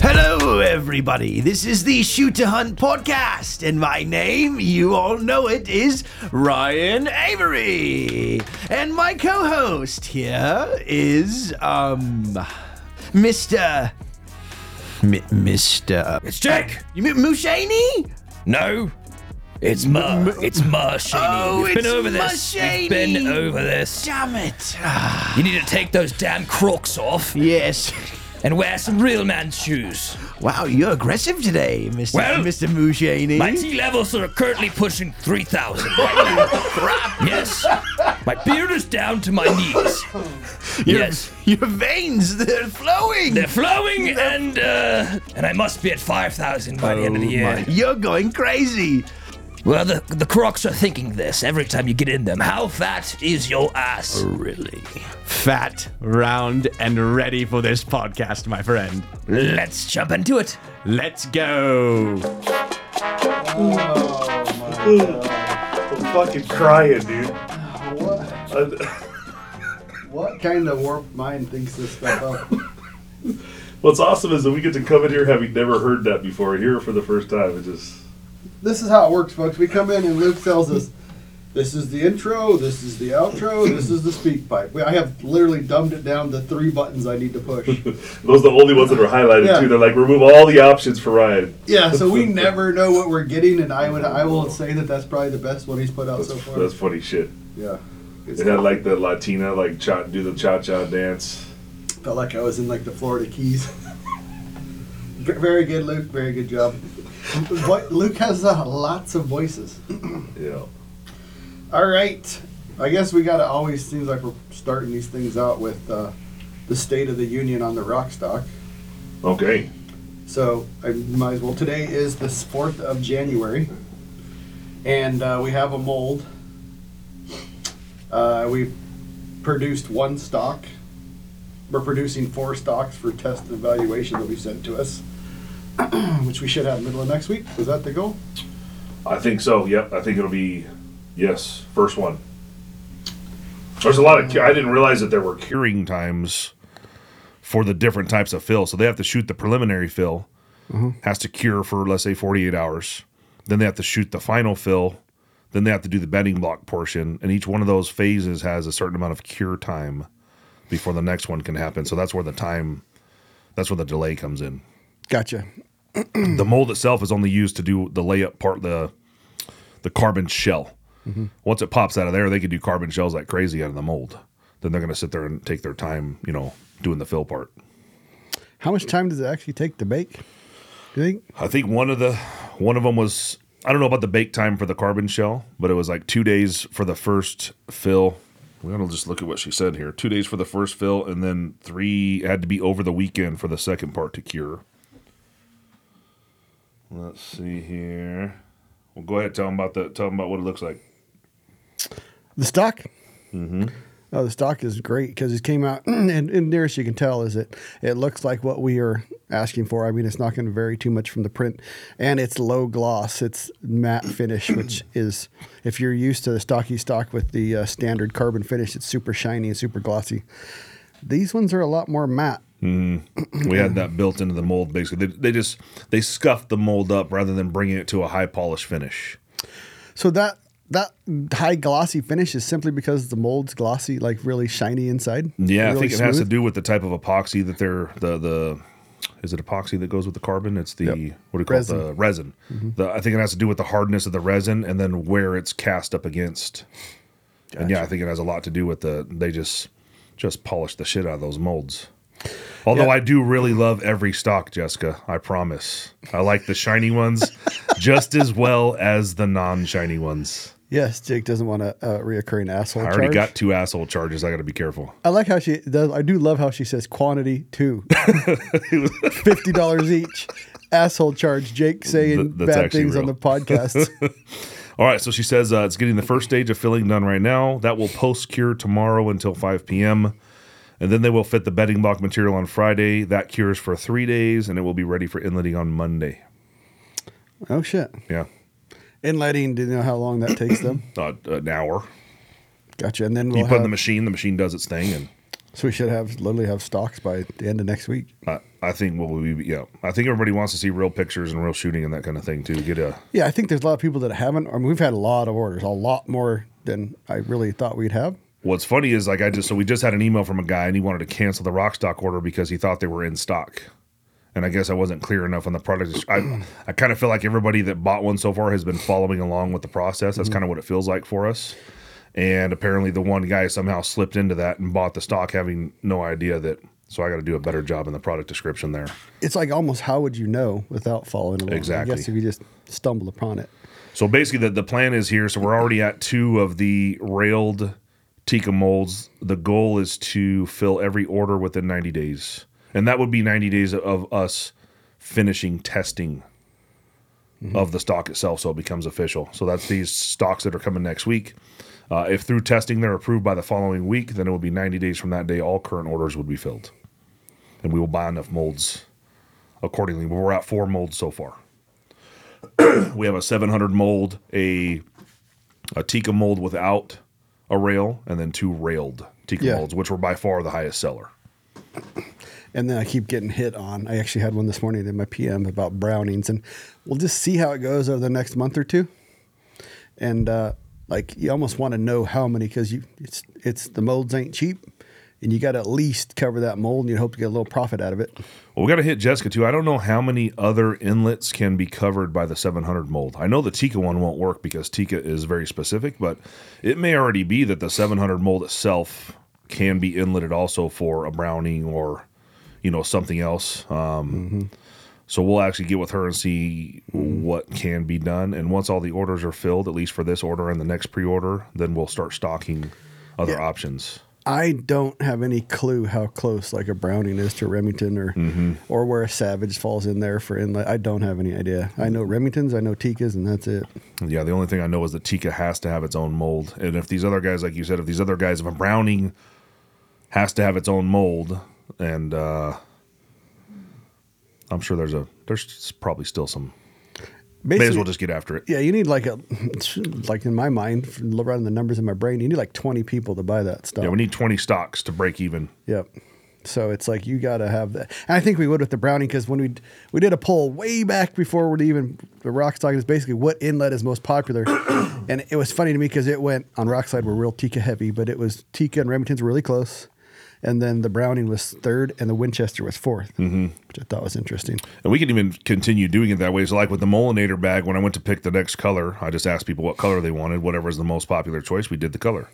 Hello, everybody. This is the Shoot to Hunt podcast, and my name, you all know it, is Ryan Avery. And my co host here is, um, Mr. M- Mr. It's Jake. You mean Mushaney? No, it's Ma. It's Shaney. Oh, We've been over this. We've been over this. Damn it. Ah, You need to take those damn crocs off yes. and wear some real man's shoes. Wow, you're aggressive today, Mr. Well, Mr. Mushaney. My T levels are currently pushing 3,000 right now. Crap. Yes. My beard is down to my knees. Your- yes. Your veins, they're flowing. They're flowing and, uh, and I must be at 5,000 by the end of the Oh year. You're going crazy. Well, the, the crocs are thinking this every time you get in them. How fat is your ass? Oh, really? Fat, round, and ready for this podcast, my friend. Let's jump into it. Let's go. Oh, my God. I'm fucking crying, dude. What? what kind of warped mind thinks this stuff up? What's awesome is that we get to come in here having never heard that before, hear it for the first time. It just this is how it works, folks. We come in and Luke tells us, "This is the intro. This is the outro. This is the speak pipe." I have literally dumbed it down to three buttons I need to push. those are the only ones that are highlighted Yeah. too. They're like remove all the options for Ryan. Yeah, so we never know what we're getting, and I would I will say that that's probably the best one he's put out That's, so far. that's funny shit. Yeah, It had like the Latina like cha do the cha cha dance. felt like I was in like the Florida Keys. Very good, Luke. Very good job. Luke has uh, lots of voices. Know. All right. I guess we gotta always seems like we're starting these things out with uh, the State of the Union on the rock stock. Okay. So I might as well. Today is the fourth of January, and uh, we have a mold. Uh, we produced one stock. We're producing four stocks for test and evaluation that we sent to us, which we should have middle of next week. Is that the goal? I think so. Yep. I think it'll be yes, first one. There's a lot of. I didn't realize that there were curing times for the different types of fill. So they have to shoot the preliminary fill, mm-hmm. has to cure for let's say 48 hours. Then they have to shoot the final fill. Then they have to do the bedding block portion, and each one of those phases has a certain amount of cure time before the next one can happen. So that's where the time, that's where the delay comes in. Gotcha. The mold itself is only used to do the layup part, the the carbon shell. Once it pops out of there, they can do carbon shells like crazy out of the mold. Then they're going to sit there and take their time, you know, doing the fill part. How much time does it actually take to bake? You think? I think one of the one of them was I don't know about the bake time for the carbon shell, but it was like two days for the first fill. We gotta just look at what she said here. Two days for the first fill, and then three had to be over the weekend for the second part to cure. Let's see here. Well, go ahead. Tell them about the. Tell them about what it looks like. The stock. Mm-hmm. Oh, the stock is great because it came out, and, and nearest you can tell is it it looks like what we are asking for. I mean, it's not going to vary too much from the print, and it's low gloss. It's matte finish, which is if you're used to the stocky stock with the uh, standard carbon finish, it's super shiny and super glossy. These ones are a lot more matte. Mm. We had that built into the mold. Basically, they, they just they scuffed the mold up rather than bringing it to a high polish finish. So that that high glossy finish is simply because the mold's glossy, like really shiny inside. Yeah, I Really think it has to do with the type of epoxy that they're the the is it epoxy that goes with the carbon? It's the Yep. what do you call Resin. it? The resin. Mm-hmm. The, I think it has to do with the hardness of the resin and then where it's cast up against. And yeah, I think it has a lot to do with the they just just polish the shit out of those molds. Although Yeah. I do really love every stock, Jessica. I promise. I like the shiny ones just as well as the non-shiny ones. Yes, Jake doesn't want a, a reoccurring asshole. I already charge. got two asshole charges. I got to be careful. I like how she does. I do love how she says quantity two, fifty dollars each. Asshole charge. Jake saying Th- bad things on the podcast. All right, so she says uh, it's getting the first stage of filling done right now. That will post cure tomorrow until 5 p.m. And then they will fit the bedding block material on Friday. That cures for three days, and it will be ready for inletting on Monday. oh shit! Yeah, Inletting. Do you know how long that takes them? uh, an hour. Gotcha. And then You we'll put in the machine, the machine does its thing, and so we should have literally have stocks by the end of next week. I, I think what we yeah, I think everybody wants to see real pictures and real shooting and that kind of thing too. Get a Yeah, I think there's a lot of people that haven't. I mean, we've had a lot of orders, a lot more than I really thought we'd have. What's funny is like I just so we just had an email from a guy and he wanted to cancel the rock stock order because he thought they were in stock. And I guess I wasn't clear enough on the product. I, I kind of feel like everybody that bought one so far has been following along with the process. That's mhm. kind of what it feels like for us. And apparently, the one guy somehow slipped into that and bought the stock, having no idea that. So I got to do a better job in the product description there. It's like almost how would you know without following along? Exactly. I guess if you just stumble upon it. So basically, the, the plan is here. So we're already at two of the railed Tikka molds. The goal is to fill every order within 90 days. And that would be 90 days of us finishing testing of the stock itself so it becomes official. So that's these stocks that are coming next week. Uh, if through testing they're approved by the following week, then it will be 90 days from that day. All current orders would be filled. And we will buy enough molds accordingly. We're at four molds so far we have a 700 mold, a a Tikka mold without a rail, and then two railed Tikka Yeah. molds, which were by far the highest seller. And then I keep getting hit on. I actually had one this morning in my PM about Brownings, and we'll just see how it goes over the next month or two. And uh, like you almost want to know how many because you it's it's the molds ain't cheap, and you got to at least cover that mold, and you hope to get a little profit out of it. Well, we got to hit Jessica too. I don't know how many other inlets can be covered by the 700 mold. I know the Tikka one won't work because Tikka is very specific, but it may already be that the 700 mold itself can be inletted also for a browning or you know something else. Um, So we'll actually get with her and see what can be done. And once all the orders are filled, at least for this order and the next pre-order, then we'll start stocking other Yeah. options. I don't have any clue how close like a Browning is to Remington or Mm-hmm. or where a Savage falls in there for inlet. I don't have any idea. I know Remingtons, I know Tikkas, and that's it. Yeah, the only thing I know is that Tikka has to have its own mold. And if these other guys, like you said, if these other guys, if a Browning has to have its own mold, and uh, I'm sure there's a there's probably still some. May as well just get after it. Yeah, you need like a like in my mind, running the numbers in my brain, you need like twenty people to buy that stuff. Yeah, we need 20 stocks to break even. Yep. So it's like you got to have that. And I think we would with the Browning because when we we did a poll way back before we even the rock stock is basically what inlet is most popular, and it was funny to me because it went on Rokslide we're real Tikka heavy, but it was Tikka and Remington's really close, and then the Browning was third and the Winchester was 4th Mm-hmm. which I thought was interesting. And we can even continue doing it that way. So, like with the Mullinator bag, when I went to pick the next color, I just asked people what color they wanted. Whatever is the most popular choice, we did the color.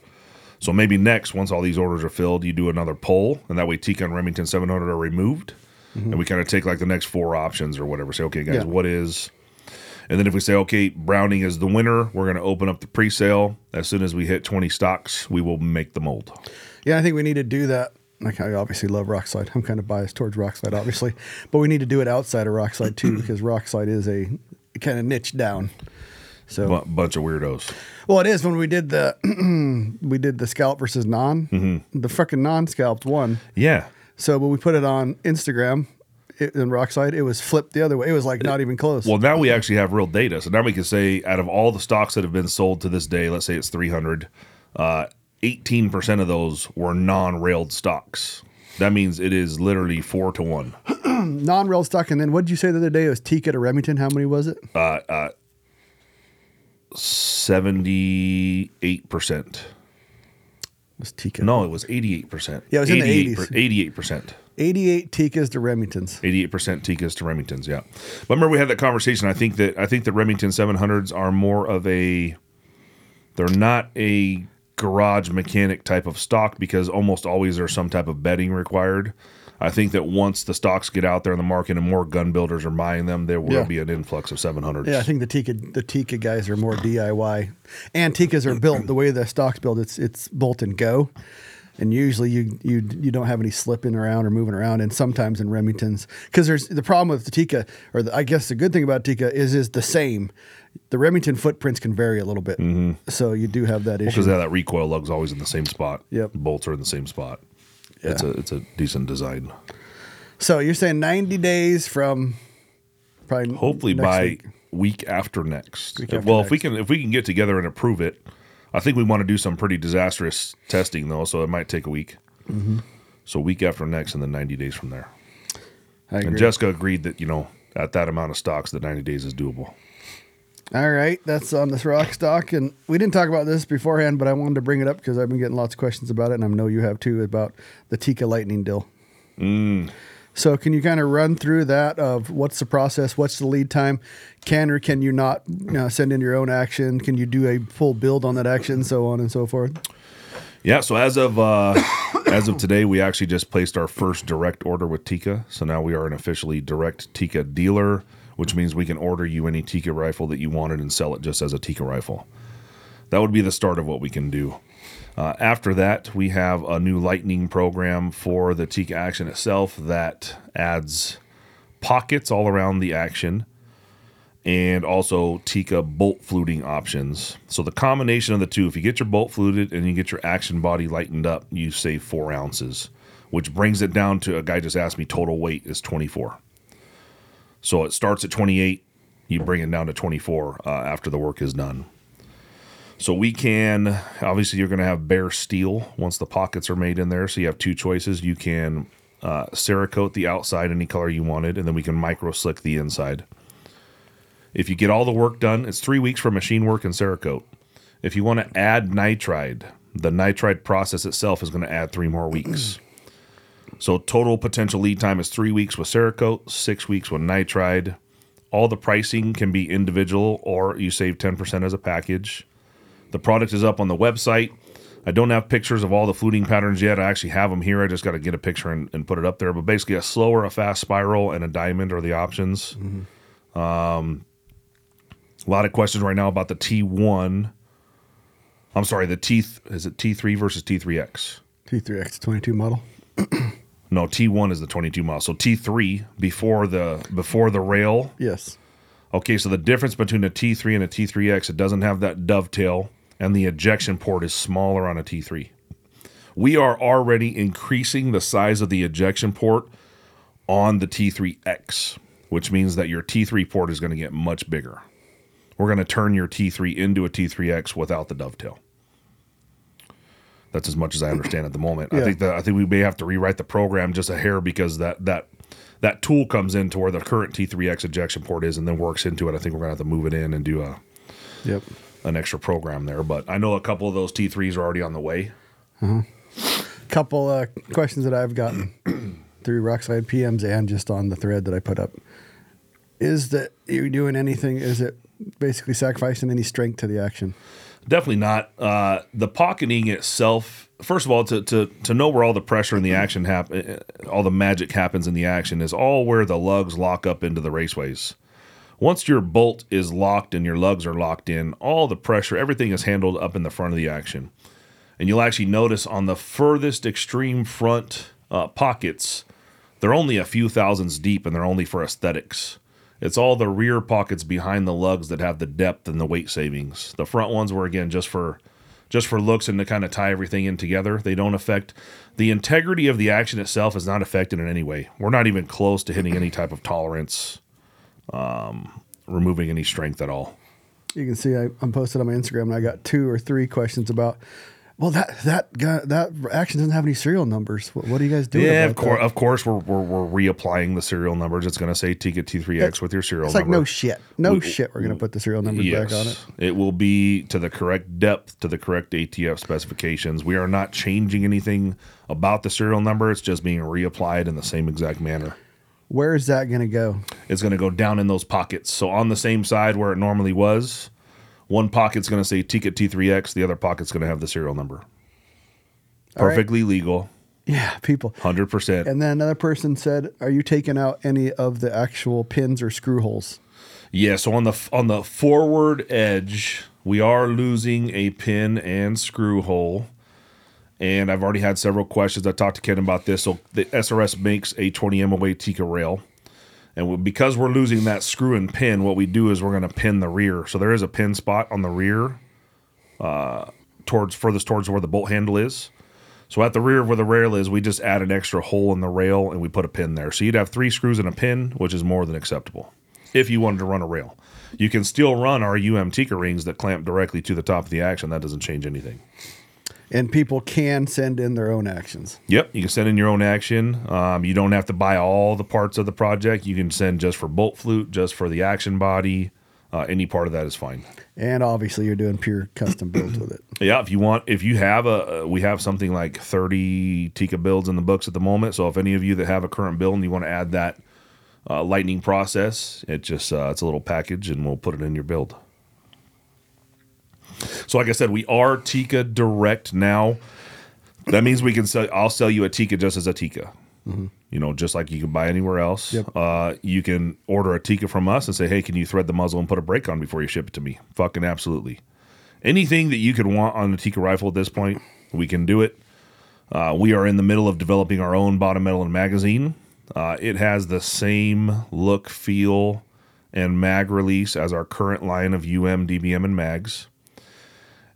So maybe next, once all these orders are filled, you do another poll, and that way Tikka and Remington 700 are removed, and we kind of take like the next four options or whatever. Say, okay, guys, Yeah. what is? And then if we say, okay, Browning is the winner, we're going to open up the pre-sale. As soon as we hit 20 stocks, we will make the mold. Yeah, I think we need to do that. Like I obviously love Rokslide. I'm kind of biased towards Rokslide, obviously, but we need to do it outside of Rokslide too because Rokslide is a kind of niche down. So Bu- bunch of weirdos. Well, it is when we did the we did the scalp versus non. Mm-hmm. The freaking non scalped one. Yeah. So when we put it on Instagram it, in Rokslide, it was flipped the other way. It was like not even close. Well, now we actually have real data. So now we can say out of all the stocks that have been sold to this day, let's say it's 300, uh, 18% of those were non railed stocks. That means it is literally four to one. non rail stock. And then what did you say the other day? It was Tikka to Remington. How many was it? Uh, 78%. Was Tikka. No, it was 88%. Yeah, it was in the 88 80s. 88%. 88 Tikkas to Remingtons. 88% Tikkas to Remingtons, yeah. But remember we had that conversation. I think that I think that Remington 700s are more of a they're not a garage mechanic type of stock because almost always there's some type of bedding required. I think that once the stocks get out there in the market and more gun builders are buying them, there will Yeah. be an influx of 700s. Yeah, I think the Tikka the Tikka guys are more DIY, and Tikkas are built the way the stock's built. It's it's bolt and go, and usually you you you don't have any slipping around or moving around. And sometimes in Remingtons, because there's the problem with the Tikka, or the, I guess the good thing about Tikka is is the same. The Remington footprints can vary a little bit, mm-hmm. so you do have that issue. because that recoil lug's always in the same spot. Yep. bolts are in the same spot. Yeah. It's a it's a decent design. So you're saying 90 days from probably Hopefully next by week. week, after next. Week after well, if we can if we can get together and approve it, I think we want to do some pretty disastrous testing though, so it might take a week. Mm-hmm. So week after next, and then 90 days from there. I agree. And Jessica agreed that you know at that amount of stocks, the 90 days is doable. All right, that's on this rock stock, and we didn't talk about this beforehand, but I wanted to bring it up because I've been getting lots of questions about it, and I know you have too about the Tikka Lightning deal. Mm. So, can you kind of run through that of what's the process, what's the lead time? Can or can you not you know, send in your own action? Can you do a full build on that action, so on and so forth? Yeah, so as of uh, as of today, we actually just placed our first direct order with Tikka. So now we are an officially direct Tikka dealer, which means we can order you any Tikka rifle that you wanted and sell it just as a Tikka rifle. That would be the start of what we can do. Uh, after that, we have a new Lightning program for the Tikka action itself that adds pockets all around the action and also Tikka bolt fluting options. So the combination of the two, if you get your bolt fluted and you get your action body lightened up, you save four ounces, which brings it down to a guy just asked me total weight is 24. So it starts at 28, you bring it down to 24 uh, after the work is done. So we can obviously you're going to have bare steel once the pockets are made in there. So you have two choices. You can uh, Cerakote the outside any color you wanted, and then we can micro slick the inside. If you get all the work done, it's three weeks for machine work and Cerakote. If you want to add nitride, the nitride process itself is going to add three more weeks. So total potential lead time is three weeks with Cerakote, six weeks with nitride. All the pricing can be individual, or you save ten percent as a package. The product is up on the website. I don't have pictures of all the fluting patterns yet. I actually have them here. I just got to get a picture and, and put it up there. But basically, a slower, a fast spiral, and a diamond are the options. Um, a lot of questions right now about the T1. I'm sorry, the T is it T3 versus T3X? T3X 22 model. No, T1 is the 22 model. So T3 before the before the rail. Yes. Okay, so the difference between a T3 and a T3X, it doesn't have that dovetail, and the ejection port is smaller on a T3. We are already increasing the size of the ejection port on the T3X, which means that your T3 port is going to get much bigger. We're going to turn your T3 into a T3X without the dovetail. That's as much as I understand at the moment. I think that I think we may have to rewrite the program just a hair because that that that tool comes into where the current T3X ejection port is and then works into it. I think we're gonna have to move it in and do a Yep. an extra program there. But I know a couple of those T3s are already on the way. A couple uh, questions that I've gotten through Rokslide PMs and just on the thread that I put up. Is that you doing anything? Is it basically sacrificing any strength to the action? Definitely not. Uh, the pocketing itself, first of all, to, to to know where all the pressure and the action happen, all the magic happens in the action is all where the lugs lock up into the raceways. Once your bolt is locked and your lugs are locked in, all the pressure, everything is handled up in the front of the action. And you'll actually notice on the furthest extreme front uh, pockets, they're only a few thousands deep and they're only for aesthetics. It's all the rear pockets behind the lugs that have the depth and the weight savings. The front ones were again just for just for looks and to kind of tie everything in together. They don't affect the integrity of the action itself is not affected in any way. We're not even close to hitting any type of tolerance, um, removing any strength at all. You can see I, I'm posted on my Instagram, and I got two or three questions about. Well, that that guy, that action doesn't have any serial numbers. What, what are you guys doing? Yeah, of course, of course, we're, we're, we're reapplying the serial numbers. It's going to say Tikka T3X with your serial number. It's like number. no shit, no We- shit. We're gonna put the serial numbers back on it. It will be to the correct depth, to the correct ATF specifications. We are not changing anything about the serial number. It's just being reapplied in the same exact manner. Where is that gonna go? It's going to go down in those pockets. So on the same side where it normally was, one pocket's going to say Tikka T3X, the other pocket's going to have the serial number. All right. Perfectly legal, Yeah, people. 100%. And then another person said, "Are you taking out any of the actual pins or screw holes?" Yeah, so on the on the forward edge, we are losing a pin and screw hole. And I've already had several questions. I talked to Ken about this. So the SRS makes a 20 MOA Tikka rail. And because we're losing that screw and pin, what we do is we're going to pin the rear. So there is a pin spot on the rear, uh, towards furthest towards where the bolt handle is. So at the rear of where the rail is, we just add an extra hole in the rail and we put a pin there. So you'd have three screws and a pin, which is more than acceptable if you wanted to run a rail. You can still run our UM Tikka rings that clamp directly to the top of the action. That doesn't change anything. And people can send in their own actions. Yep, you can send in your own action. Um, you don't have to buy all the parts of the project. You can send just for bolt flute, just for the action body. Uh, any part of that is fine. And obviously, you're doing pure custom builds with it. Yeah, if you want, if you have a, we have something like 30 Tikka builds in the books at the moment. So if any of you that have a current build and you want to add that uh, lightning process, it just uh, it's a little package and we'll put it in your build. So like I said, we are Tikka direct now. That means we can sell. I'll sell you a Tikka just as a Tikka. You know, just like you can buy anywhere else. Yep. Uh, you can order a Tikka from us and say, "Hey, can you thread the muzzle and put a brake on before you ship it to me?" Fucking absolutely. Anything that you could want on a Tikka rifle at this point, we can do it. Uh, we are in the middle of developing our own bottom metal and magazine. Uh, it has the same look, feel, and mag release as our current line of UM, DBM, and mags.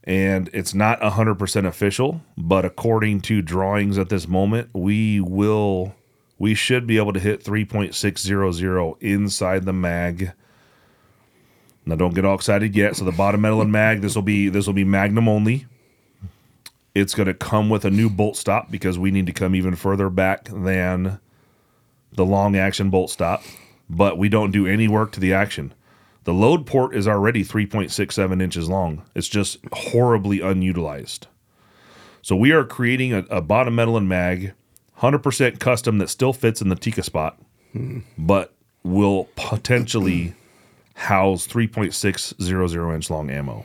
And it's not 100% official, but according to drawings at this moment, we will, we should be able to hit 3.600 inside the mag. Now, don't get all excited yet. So the bottom metal and mag, this will be this will be Magnum only. It's going to come with a new bolt stop because we need to come even further back than the long action bolt stop, but we don't do any work to the action. The load port is already 3.67 inches long. It's just horribly unutilized. So we are creating a, a bottom metal and mag, 100% custom that still fits in the Tikka spot, but will potentially house 3.600 inch long ammo.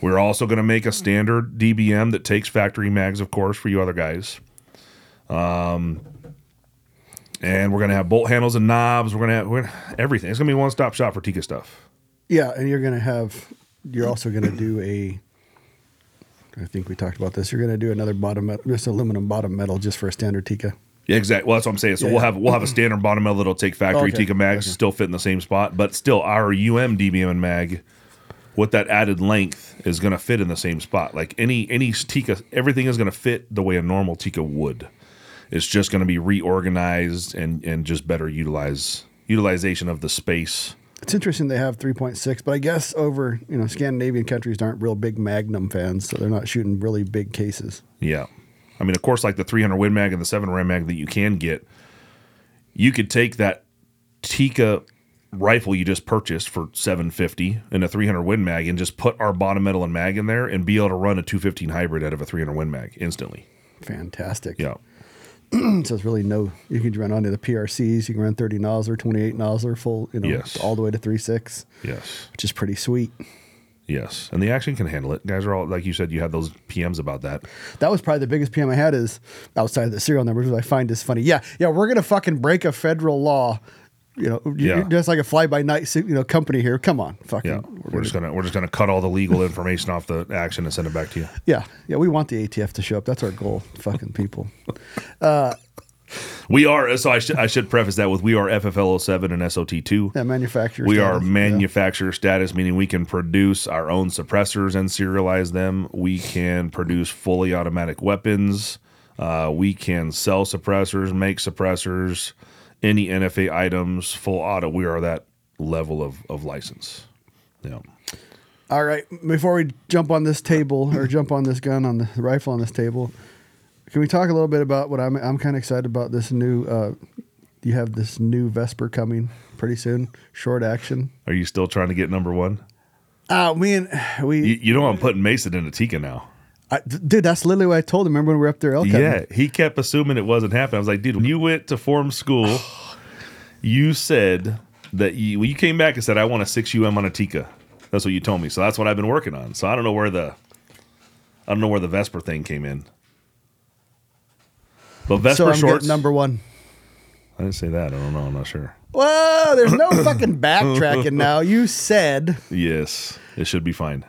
We're also going to make a standard DBM that takes factory mags, of course, for you other guys. Um, and we're gonna have bolt handles and knobs. We're gonna have we're gonna, everything. It's gonna be one stop shop for Tikka stuff. Yeah, and you're gonna have. You're also gonna do a. I think we talked about this. You're gonna do another bottom just aluminum bottom metal, just for a standard Tikka. Yeah, exactly. Well, that's what I'm saying. So Yeah, we'll yeah. have we'll have a standard bottom metal that'll take factory Okay, Tikka mags, okay. still fit in the same spot, but still our UM DBM and mag with that added length is gonna fit in the same spot. Like any any Tikka, everything is gonna fit the way a normal Tikka would. It's just gonna be reorganized and and just better utilize utilization of the space. It's interesting they have 3.6, but I guess over you know Scandinavian countries aren't real big Magnum fans, so they're not shooting really big cases. Yeah. I mean, of course, like the 300 Win Mag and the 7 Rem Mag that you can get, you could take that Tikka rifle you just purchased for 750 and a 300 Win Mag and just put our bottom metal and mag in there and be able to run a 215 hybrid out of a 300 Win Mag instantly. Fantastic. Yeah. So it's really no. You can run onto the PRCs. You can run 30 Nosler, 28 Nosler, full. You know, Yes. all the way to 3.6, Yes. which is pretty sweet. Yes. And the action can handle it. Guys are all, like you said, you had those PMs about that. That was probably the biggest PM I had is outside of the serial numbers. Which I find this funny. Yeah, yeah, we're gonna fucking break a federal law. You know, Yeah. just like a fly by night, you know, company here. Come on, fucking. Yeah. We're just going to, we're just to cut all the legal information off the action and send it back to you. Yeah, yeah, we want the ATF to show up. That's our goal, fucking people. We are, so I should, I should preface that with we are FFL 07 and SOT2. Yeah, manufacturer. We are status, yeah. manufacturer status, meaning we can produce our own suppressors and serialize them. We can produce fully automatic weapons. Uh, we can sell suppressors, make suppressors, any NFA items, full auto. We are that level of, of license. Yeah. All right, before we jump on this table or jump on this gun on the rifle on this table, can we talk a little bit about what I'm? I'm kind of excited about this new. Uh, you have this new Vesper coming pretty soon, short action. Are you still trying to get number one? Uh, we and we, You, you know I'm putting Mason in a Tikka now. I, dude, that's literally what I told him. Remember when we were up there? Yeah, he kept assuming it wasn't happening. I was like, dude, when you went to form school, you said that you when you came back and said, I want a six UM on a Tikka. That's what you told me. So that's what I've been working on. So I don't know where the I don't know where the Vesper thing came in. But Vesper So I'm shorts. number one. I didn't say that. I don't know. I'm not sure. Whoa, there's no fucking backtracking now. You said Yes, it should be fine.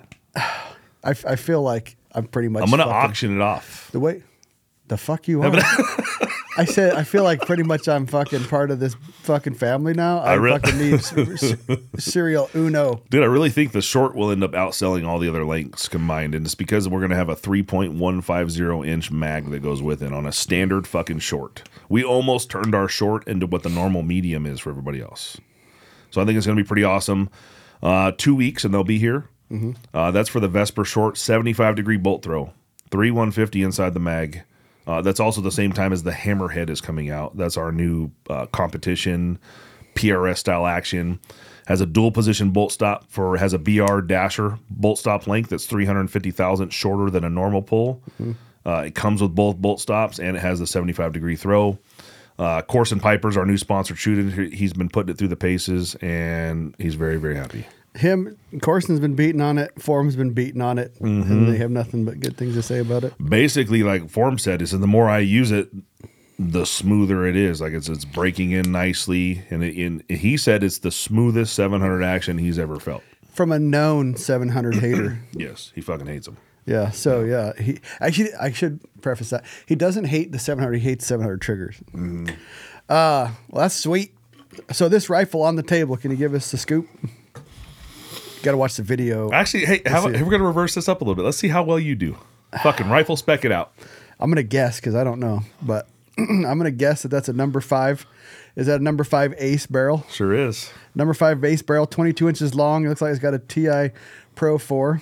I feel like I'm pretty much. I'm gonna fucking- auction it off. The way, the fuck you are. I said I feel like pretty much I'm fucking part of this fucking family now. I, re- fucking need s- serial uno. Dude, I really think the short will end up outselling all the other lengths combined, and it's because we're gonna have a 3.150 inch mag that goes with it on a standard fucking short. We almost turned our short into what the normal medium is for everybody else. So I think it's gonna be pretty awesome. Uh, two weeks and they'll be here. Mm-hmm. Uh, that's for the Vesper short, 75 degree bolt throw, three 150 inside the mag. Uh, that's also the same time as the Hammerhead is coming out. That's our new uh, competition PRS style action. Has a dual position bolt stop for has a BR dasher bolt stop length that's 350 thousandths shorter than a normal pull. Uh, it comes with both bolt stops and it has the 75 degree throw. Uh, Corson Piper's our new sponsored shooter. He's been putting it through the paces and he's very very happy. Him, Corson's been beating on it. Form's been beating on it, Mm-hmm. and they have nothing but good things to say about it. basically like form said is that the more i use it the smoother it is like it's it's breaking in nicely and, it, and he said it's the smoothest 700 action he's ever felt From a known 700 hater. yes he fucking hates them Yeah. So yeah, he actually I should preface that he doesn't hate the 700. He hates 700 triggers. Mm-hmm. Uh, well, that's sweet. So this rifle on the table, can you give us the scoop? Got to watch the video. actually hey how, we're gonna reverse this up a little bit let's see how well you do fucking rifle spec it out I'm gonna guess because I don't know, but I'm gonna guess that that's a number five. Is that a number five ace barrel? sure is Number five base barrel, 22 inches long. It looks like it's got a TI Pro 4.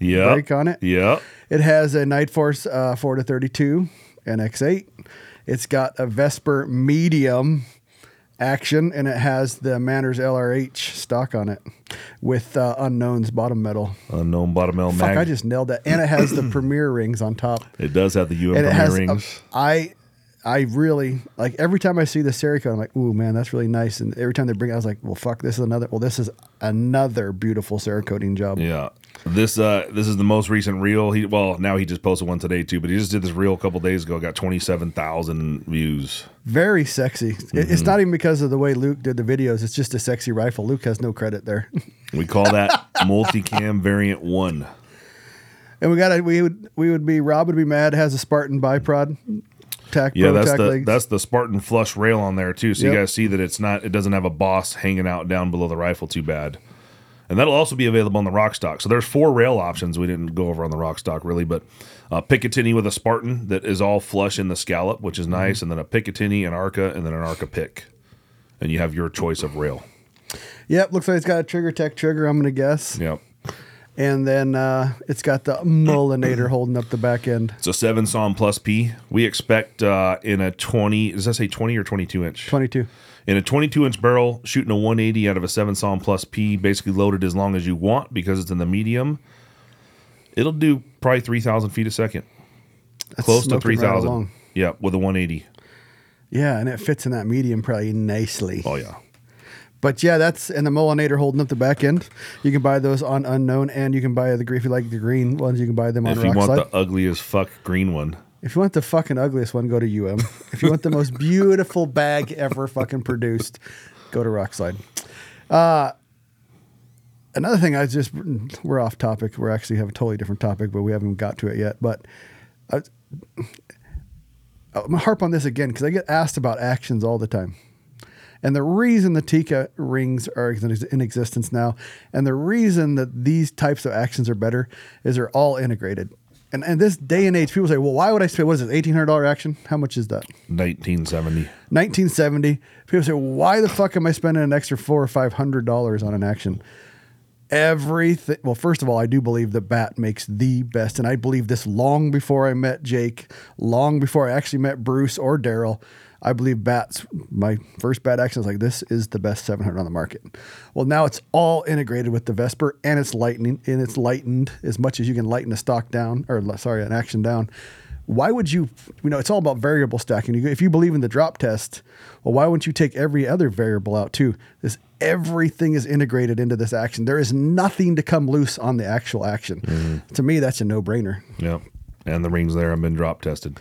yeah Break on it? yeah It has a Nightforce uh, 4 to 32 NX8. It's got a Vesper medium action, and it has the Manners LRH stock on it with uh, Unknown's bottom metal. unknown bottom metal. Fuck, mag I just nailed that. And it has the Premier rings on top. it does have the um and it Premier has rings I I really like every time I see the Cerakote, I'm like, ooh man, that's really nice. And every time they bring it, I was like, well fuck, this is another well, this is another beautiful Cerakoting job. Yeah. This uh this is the most recent reel. He well now he just posted one today too, but he just did this reel a couple days ago. Got twenty seven thousand views. Very sexy. It's Mm-hmm. not even because of the way Luke did the videos. It's just a sexy rifle. Luke has no credit there. We call that multicam variant one. and we got to we would we would be Rob would be mad. Has a Spartan bipod tack. Yeah, that's tack the legs. that's the Spartan flush rail on there too. So Yep. you guys see that it's not it doesn't have a boss hanging out down below the rifle too bad. And that'll also be available on the rock stock. So there's four rail options. We didn't go over on the rock stock really, but uh, Picatinny with a Spartan that is all flush in the scallop, which is nice, and then a Picatinny, an Arca, and then an Arca pick. And you have your choice of rail. Yep, looks like it's got a TriggerTech trigger. I'm gonna guess. Yep. And then uh, it's got the Mullinator holding up the back end. It's a seven SOM plus P. We expect uh, in a 20, does that say 20 or 22 inch? 22. In a 22 inch barrel, shooting a 180 out of a 7 SOM plus P, basically loaded as long as you want because it's in the medium, it'll do probably 3,000 feet a second. That's Close to smoking right 3,000. yeah, with a 180. Yeah, and it fits in that medium probably nicely. Oh, yeah. But yeah, that's and the Mullinator holding up the back end. You can buy those on Unknown, and you can buy the if you like the green ones, you can buy them on If you want the ugly as fuck green one, If you want the fucking ugliest one, go to UM. if you want the most beautiful bag ever fucking produced, go to Rokslide. Uh, another thing, I just we're off topic. We're actually have a totally different topic, but we haven't got to it yet. But I, I'm gonna harp on this again because I get asked about actions all the time. And the reason the Tikka rings are in existence now, and the reason that these types of actions are better, is they're all integrated. And and this day and age, people say, "Well, why would I spend what is it, eighteen hundred dollar action? How much is that? 1970. 1970." People say, "Why the fuck am I spending an extra four or five hundred dollars on an action?" Everything. Well, first of all, I do believe that Bat makes the best, and I believe this long before I met Jake, long before I actually met Bruce or Daryl. I believe Bat's my first Bat action was like this is the best 700 on the market. Well, now it's all integrated with the Vesper, and it's lightning, and it's lightened as much as you can lighten a stock down, or sorry, an action down. Why would you? You know, it's all about variable stacking. If you believe in the drop test, well, why wouldn't you take every other variable out too? This everything is integrated into this action. There is nothing to come loose on the actual action. Mm-hmm. To me, that's a no-brainer. Yep. And the rings there have been drop tested.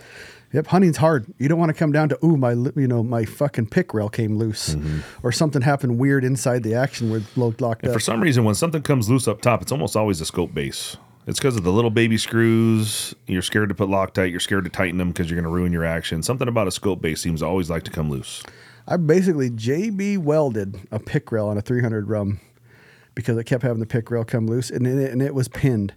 Yep, hunting's hard. You don't want to come down to ooh, my you know my fucking pick rail came loose, mm-hmm. or something happened weird inside the action where it's lo- locked And up. for some reason, when something comes loose up top, it's almost always a scope base. It's because of the little baby screws. You're scared to put Loctite. You're scared to tighten them because you're going to ruin your action. Something about a scope base seems to always like to come loose. I basically JB welded a pick rail on a 300 rum because I kept having the pick rail come loose, and it, and it was pinned.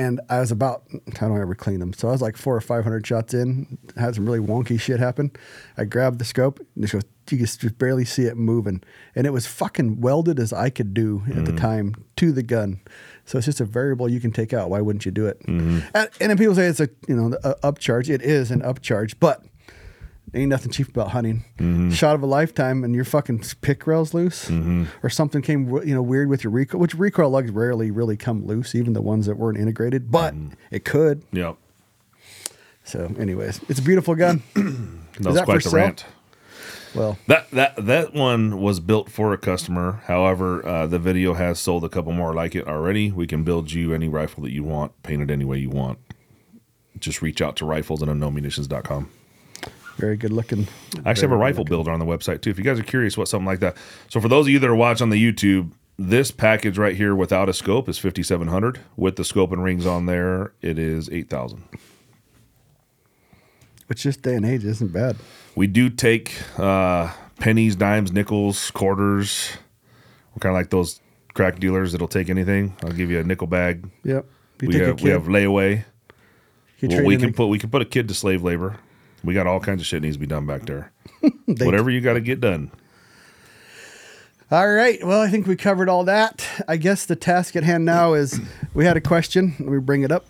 And I was about I don't ever clean them, so I was like four or five hundred shots in. Had some really wonky shit happen. I grabbed the scope and just goes, you could just barely see it moving, and it was fucking welded as I could do at the mm-hmm. time to the gun. So it's just a variable you can take out. Why wouldn't you do it? Mm-hmm. And, and then people say it's a you know a upcharge. It is an upcharge, but ain't nothing cheap about hunting. Mm-hmm. Shot of a lifetime, and your fucking pick rail's loose, mm-hmm. or something came you know weird with your recoil. Which recoil lugs rarely really come loose, even the ones that weren't integrated, but mm-hmm. it could. Yep. So, anyways, it's a beautiful gun. That was that quite for the sale? rant. well, That that that one was built for a customer. However, uh, the video has sold a couple more like it already. We can build you any rifle that you want, painted any way you want. Just reach out to rifles at unknownmunitions.com. very good looking. I actually have a rifle builder on the website too. If you guys are curious what something like that. So for those of you that are watching on the YouTube, this package right here without a scope is fifty seven hundred. With the scope and rings on there, it is eight thousand. Which this day and age isn't bad. We do take uh, pennies, dimes, nickels, quarters. We're kind of like those crack dealers that'll take anything. I'll give you a nickel bag. Yep. You We have, we have layaway. Well, we can put we can put a kid to slave labor. We got all kinds of shit needs to be done back there. Whatever you got to get done. All right. Well, I think we covered all that. I guess the task at hand now is we had a question. Let me bring it up.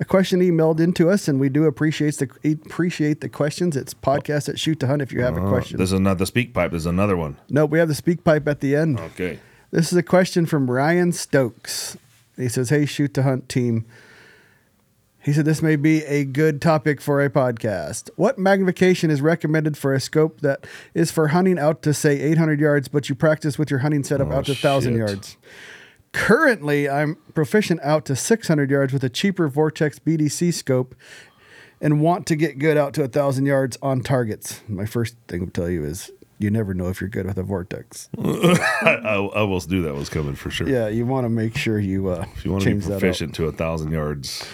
A question emailed into us, and we do appreciate the appreciate the questions. It's podcast at shoot to hunt if you have a Uh, question. This is not the speak pipe. There's another one. Nope, we have the speak pipe at the end. Okay. This is a question from Ryan Stokes. He says, Hey, shoot to hunt team. He said, This may be a good topic for a podcast. What magnification is recommended for a scope that is for hunting out to, say, 800 yards, but you practice with your hunting setup Oh, out to 1,000 yards? Currently, I'm proficient out to 600 yards with a cheaper Vortex BDC scope and want to get good out to 1,000 yards on targets. My first thing to tell you is you never know if you're good with a Vortex. I, I, will do that was coming for sure. Yeah, you want to make sure you uh, If you want to be change that out. proficient to a thousand yards.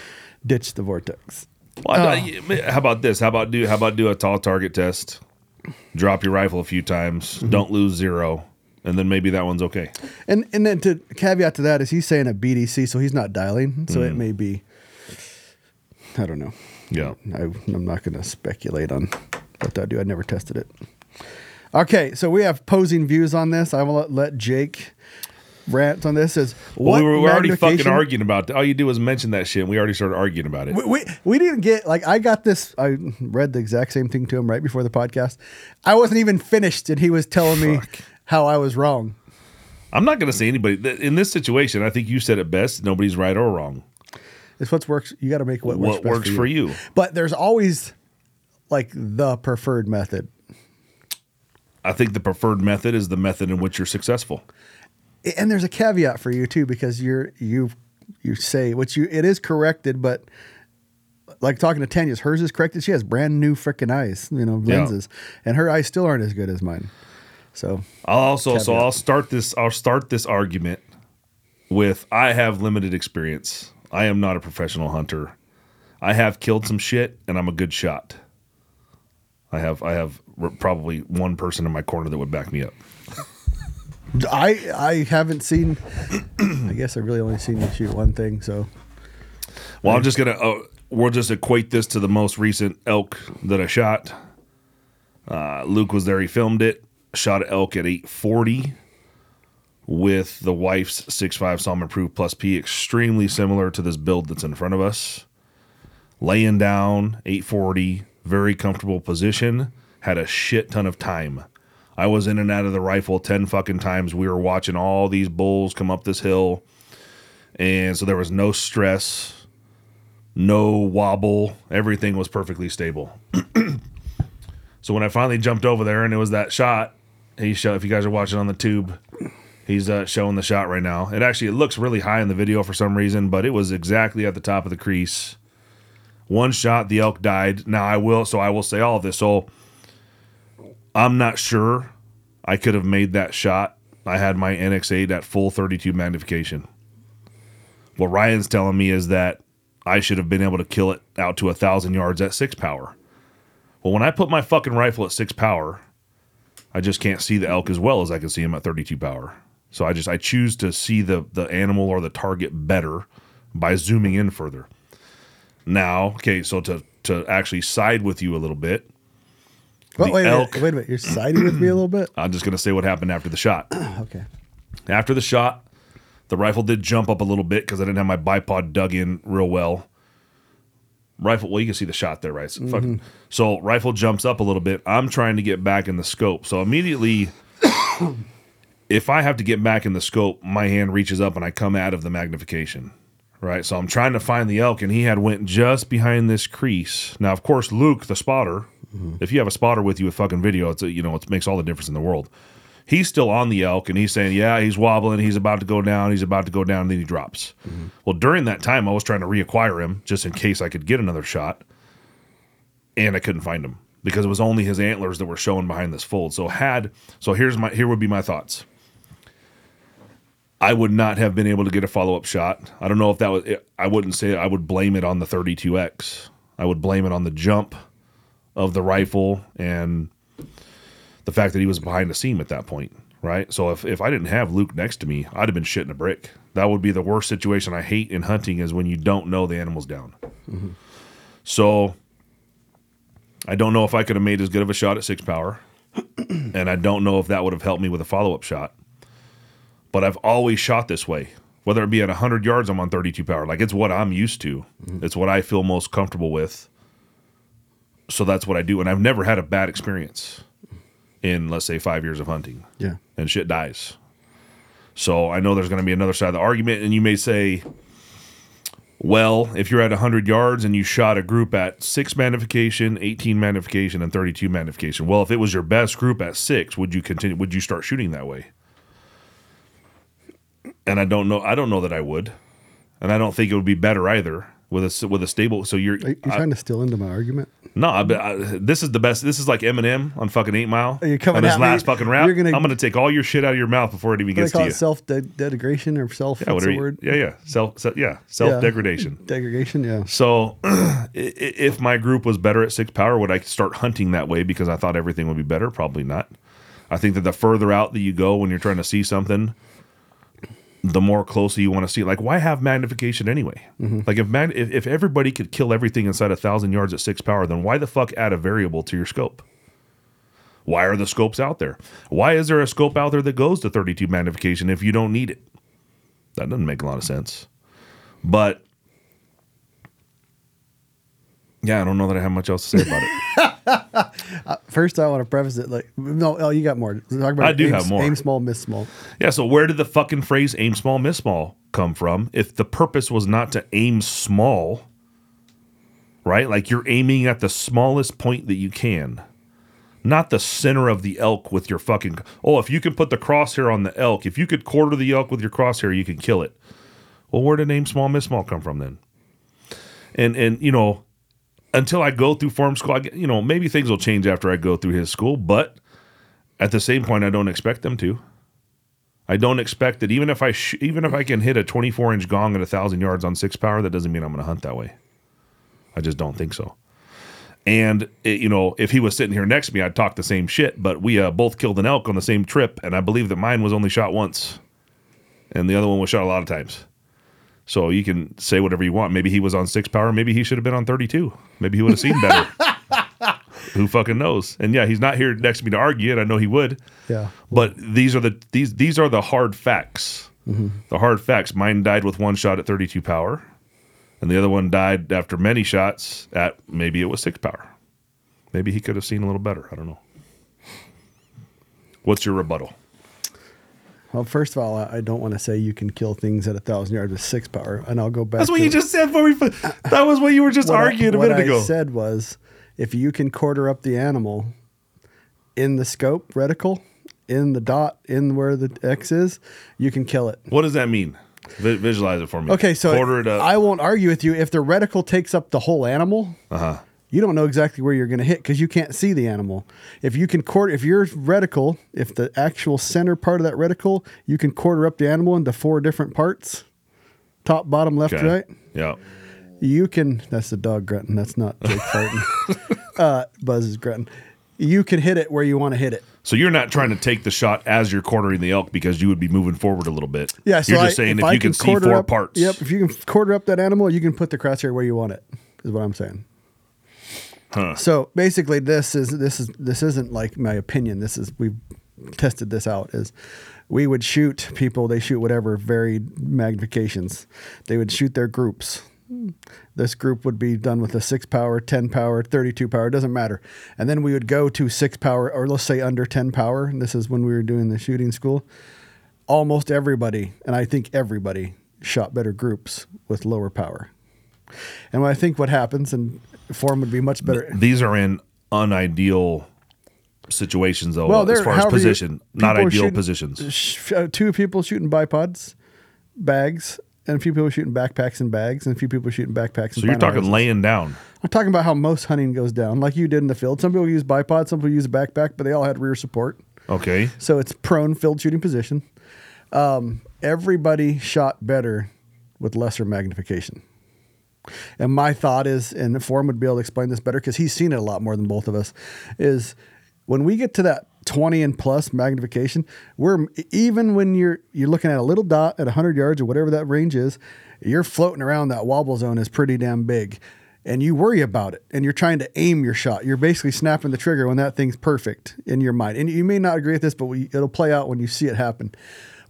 Ditch the vortex. Well. I- how about this? How about do how about do a tall target test? Drop your rifle a few times. Mm-hmm. Don't lose zero, and then maybe that one's okay. And and then to caveat to that is he's saying a BDC, so he's not dialing, so Mm. it may be. I don't know. Yeah. I, I'm not going to speculate on what that do. I never tested it. Okay, so we have posing views on this. I will let, let Jake rant on this. Is Well, what we were, we're already fucking arguing about. All you do is mention that shit. and We already started arguing about it. We, we we didn't get like I got this. I read the exact same thing to him right before the podcast. I wasn't even finished, and he was telling me how I was wrong. I'm not going to say anybody in this situation. I think you said it best. Nobody's right or wrong. It's what works. You got to make what, works, What best works for you? But there's always like the preferred method, I think the preferred method is the method in which you're successful. And there's a caveat for you too because you're you you say which you it is corrected, but like talking to Tanya's, hers is corrected. She has brand new freaking eyes, you know, Yeah. lenses, and her eyes still aren't as good as mine. So I'll also so I'll start this I'll start this argument with I have limited experience. I am not a professional hunter. I have killed some shit and I'm a good shot. I have I have probably one person in my corner that would back me up. I I haven't seen. I guess I really only seen you shoot one thing. So Well, I'm just gonna uh, we'll just equate this to the most recent elk that I shot. Uh, Luke was there; he filmed it. Shot an elk at 840 with the wife's 6.5 Salmon Proof Plus P, extremely similar to this build that's in front of us. Laying down 840, very comfortable position. Had a shit ton of time. I was in and out of the rifle 10 fucking times. We were watching all these bulls come up this hill. And so there was no stress, no wobble. Everything was perfectly stable. so when I finally jumped over there and it was that shot, he showed, if you guys are watching on the tube, he's uh, showing the shot right now. It actually it looks really high in the video for some reason, but it was exactly at the top of the crease. One shot, the elk died. Now I will, so I will say all of this. So I'm not sure I could have made that shot. I had my NX8 at full 32 magnification. What Ryan's telling me is that I should have been able to kill it out to a thousand yards at six power. Well, when I put my fucking rifle at six power, I just can't see the elk as well as I can see him at 32 power. So I just I choose to see the the animal or the target better by zooming in further. Now, okay, so to to actually side with you a little bit, But wait, elk- wait, wait a minute. You're siding with me a little bit? I'm just gonna say what happened after the shot. Okay. After the shot, the rifle did jump up a little bit because I didn't have my bipod dug in real well. Rifle, well, you can see the shot there, right? So, fucking- mm-hmm. so rifle jumps up a little bit. I'm trying to get back in the scope. So immediately, if I have to get back in the scope, my hand reaches up and I come out of the magnification, right? So I'm trying to find the elk, and he had went just behind this crease. Now, of course, Luke, the spotter, mm-hmm. if you have a spotter with you with fucking video, it's a, you know it makes all the difference in the world he's still on the elk and he's saying, Yeah, he's wobbling, he's about to go down, he's about to go down, and then he drops. Mm-hmm. Well, during that time, I was trying to reacquire him just in case I could get another shot, and I couldn't find him because it was only his antlers that were showing behind this fold. So had so here's my here would be my thoughts. I would not have been able to get a follow up shot. I don't know if that was. I wouldn't say I would blame it on the 32x. I would blame it on the jump of the rifle and the fact that he was behind the seam at that point, right? So if, if I didn't have Luke next to me, I'd have been shitting a brick. That would be the worst situation I hate in hunting is when you don't know the animal's down. Mm-hmm. So I don't know if I could have made as good of a shot at six power, and I don't know if that would have helped me with a follow up shot. But I've always shot this way. Whether it be at 100 yards, I'm on 32 power. Like it's what I'm used to. Mm-hmm. It's what I feel most comfortable with. So that's what I do. And I've never had a bad experience in let's say five years of hunting Yeah. and shit dies so i know there's going to be another side of the argument and you may say well if you're at 100 yards and you shot a group at 6 magnification 18 magnification and 32 magnification well if it was your best group at 6 would you continue would you start shooting that way and i don't know i don't know that i would and i don't think it would be better either with a with a stable so you're Are you I- trying to steal into my argument? no, I, I, this is the best. This is like Eminem on fucking Eight Mile. Are you coming on his at me? last fucking rap. Gonna- I'm gonna take all your shit out of your mouth before it even What do they gets to you. Self degradation or self? yeah, whatever. you- word? Yeah, yeah. Self, se- yeah, self degradation. Degradation. Yeah. So, if my group was better at six power, would I start hunting that way because I thought everything would be better? Probably not. I think that the further out that you go when you're trying to see something, the more closely you want to see. Like, why have magnification anyway? Mm-hmm. Like, if, mag- if if everybody could kill everything inside a thousand yards at six power, then why the fuck add a variable to your scope? Why are the scopes out there? Why is there a scope out there that goes to 32 magnification if you don't need it? That doesn't make a lot of sense. But yeah, I don't know that I have much else to say about it. Uh, first, I want to preface it like no. Oh, you got more. Talk about I do aim, have more. Aim small, miss small. Yeah, so where did the fucking phrase aim small, miss small come from? If the purpose was not to aim small, right? Like you're aiming at the smallest point that you can, not the center of the elk with your fucking. Oh, if you can put the crosshair on the elk, if you could quarter the elk with your crosshair, you can kill it. Well, where did aim small, miss small come from then? And and you know, until I go through form school, get- you know, maybe things will change after I go through his school, but at the same point, I don't expect them to. I don't expect that even if I sh- even if I can hit a 24 inch gong at a thousand yards on six power, that doesn't mean I'm going to hunt that way. I just don't think so. And it, you know, if he was sitting here next to me, I'd talk the same shit. But we uh, both killed an elk on the same trip, and I believe that mine was only shot once, and the other one was shot a lot of times. So you can say whatever you want. Maybe he was on six power. Maybe he should have been on 32. Maybe he would have seen better. Who fucking knows? And yeah, he's not here next to me to argue it. I know he would. Yeah. But these are the these these are the hard facts. Mm-hmm. The hard facts. Mine died with one shot at 32 power, and the other one died after many shots at maybe it was six power. Maybe he could have seen a little better. I don't know. What's your rebuttal? Well, first of all, I I don't want to say you can kill things at a thousand yards with six power, and I'll go back. That's what you just said before we. That was what you were just what I- arguing a what minute I ago. said was, if you can quarter up the animal in the scope reticle, in the dot, in where the X is, you can kill it. What does that mean? Vi- visualize it for me. Okay, so quarter it up. I won't argue with you. If the reticle takes up the whole animal, uh-huh. You don't know exactly where you're going to hit because you can't see the animal. If you can quarter, if your reticle, if the actual center part of that reticle, you can quarter up the animal into four different parts, top, bottom, left, Okay. right. Yeah. You can. That's the dog grunting. That's not Jake farting. uh, Buzz is grunting. You can hit it where you want to hit it. So you're not trying to take the shot as you're quartering the elk because you would be moving forward a little bit. Yeah, so you're I- just saying if, I you can see quarter four up, parts. Yep, if you can quarter up that animal, you can put the crosshair where you want it. Is what I'm saying. So basically, this is this is this isn't like my opinion. This is we've tested this out. Is we would shoot people. They shoot whatever varied magnifications. They would shoot their groups. This group would be done with a six power, ten power, thirty-two power. Doesn't matter. And then we would go to six power, or let's say under ten power. And this is when we were doing the shooting school almost everybody, and I think everybody, shot better groups with lower power. And I think what happens, and form would be much better. These are in unideal situations, though, Well, as far as however you- position, not ideal shooting- positions. Sh- uh, two people shooting bipods, bags, and a few people shooting backpacks and bags, and a few people shooting backpacks. And so you're talking laying down. I'm talking about how most hunting goes down, like you did in the field. Some people use bipods, some people use a backpack, but they all had rear support. Okay. So it's prone field shooting position. Um, everybody shot better with lesser magnification. And my thought is, and Form would be able to explain this better because he's seen it a lot more than both of us, is when we get to that 20 and plus magnification, we're even when you're you're looking at a little dot at 100 yards or whatever that range is, you're floating around that wobble zone is pretty damn big. And you worry about it and you're trying to aim your shot. You're basically snapping the trigger when that thing's perfect in your mind. And you may not agree with this, but we, it'll play out when you see it happen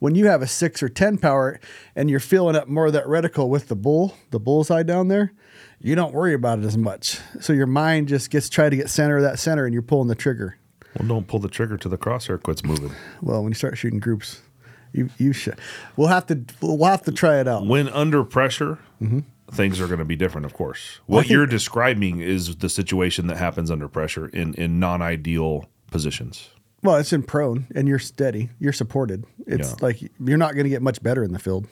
when you have a six or 10 power and you're filling up more of that reticle with the bull, the bullseye down there, you don't worry about it as much. So your mind just gets try to get center of that center and you're pulling the trigger. Well, don't pull the trigger till the crosshair quits moving. Well, when you start shooting groups, you you should. We'll have to we'll have to try it out. When under pressure, mm-hmm. things are going to be different, of course. What think- you're describing is the situation that happens under pressure in, in non ideal positions. Well, it's in prone and you're steady, you're supported. It's Yeah. like you're not going to get much better in the field.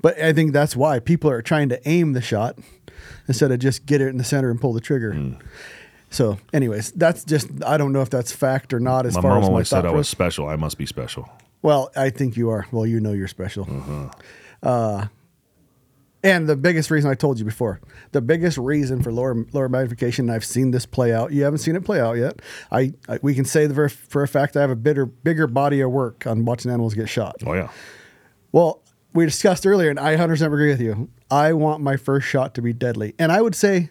But I think that's why people are trying to aim the shot instead of just get it in the center and pull the trigger. Hmm. So, anyways, that's just I don't know if that's fact or not as My far as my always said I was special. I must be special. Well, I think you are. Well, you know you're special. Mm-hmm. Uh, and the biggest reason I told you before, the biggest reason for lower lower magnification, and I've seen this play out. You haven't seen it play out yet. I, I we can say the ver- for a fact I have a bigger bigger body of work on watching animals get shot. Oh, yeah. Well, we discussed earlier, and I 100% agree with you. I want my first shot to be deadly, and I would say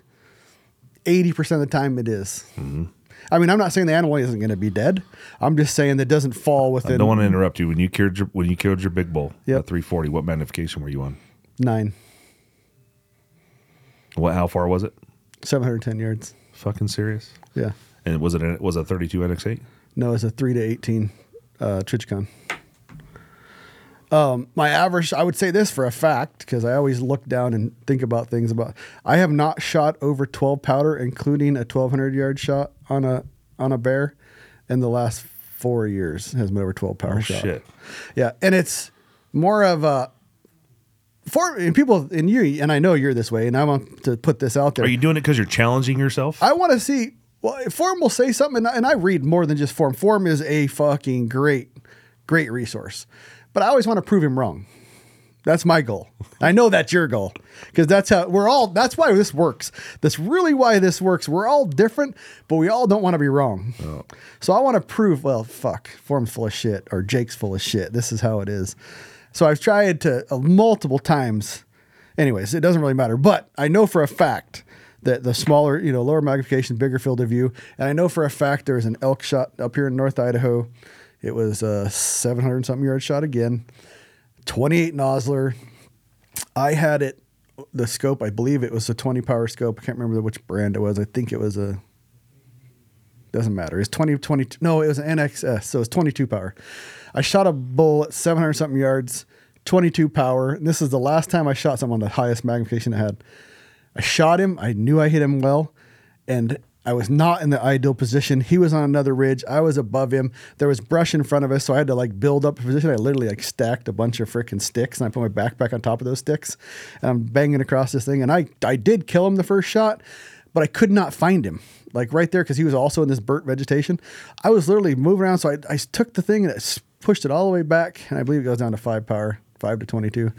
80% of the time it is. Mm-hmm. I mean, I'm not saying the animal isn't going to be dead. I'm just saying that doesn't fall I within don't want to interrupt you. When you killed your, when you killed your big bull Yep. at 340, what magnification were you on? nine, What? How far was it? 710 yards. Fucking serious? Yeah. And was it a, was a 32 NX8? No, it's a three to eighteen uh, Trijicon. Um, my average, I would say this for a fact because I always look down and think about things. About I have not shot over twelve powder, including a twelve hundred yard shot on a on a bear, in the last four years. Has been over twelve power Oh, shot. shit. Yeah, and it's more of a for and people and you and I know you're this way, and I want to put this out there. Are you doing it because you're challenging yourself? I want to see. Well, Form will say something, and I, and I read more than just Form. Form is a fucking great, great resource, but I always want to prove him wrong. That's my goal. I know that's your goal because that's how we're all. That's why this works. That's really why this works. We're all different, but we all don't want to be wrong. Oh. So I want to prove. Well, fuck, Form's full of shit, or Jake's full of shit. This is how it is. So I've tried to uh, multiple times. Anyways, it doesn't really matter. But I know for a fact that the smaller, you know, lower magnification, bigger field of view, and I know for a fact there was an elk shot up here in North Idaho. It was a 700 something yard shot again, 28 Nosler. I had it, the scope, I believe it was a 20 power scope. I can't remember which brand it was. I think it was a, doesn't matter. It's 20, 22. No, it was an NXS. So it's 22 power. I shot a bull at 700 something yards, 22 power. And this is the last time I shot someone the highest magnification I had. I shot him. I knew I hit him well. And I was not in the ideal position. He was on another ridge. I was above him. There was brush in front of us, so I had to like build up a position. I literally like stacked a bunch of freaking sticks, and I put my backpack on top of those sticks, and I'm banging across this thing. And I I did kill him the first shot, but I could not find him like right there because he was also in this burnt vegetation. I was literally moving around, so I, I took the thing and I s- pushed it all the way back, and I believe it goes down to five power, five to twenty-two.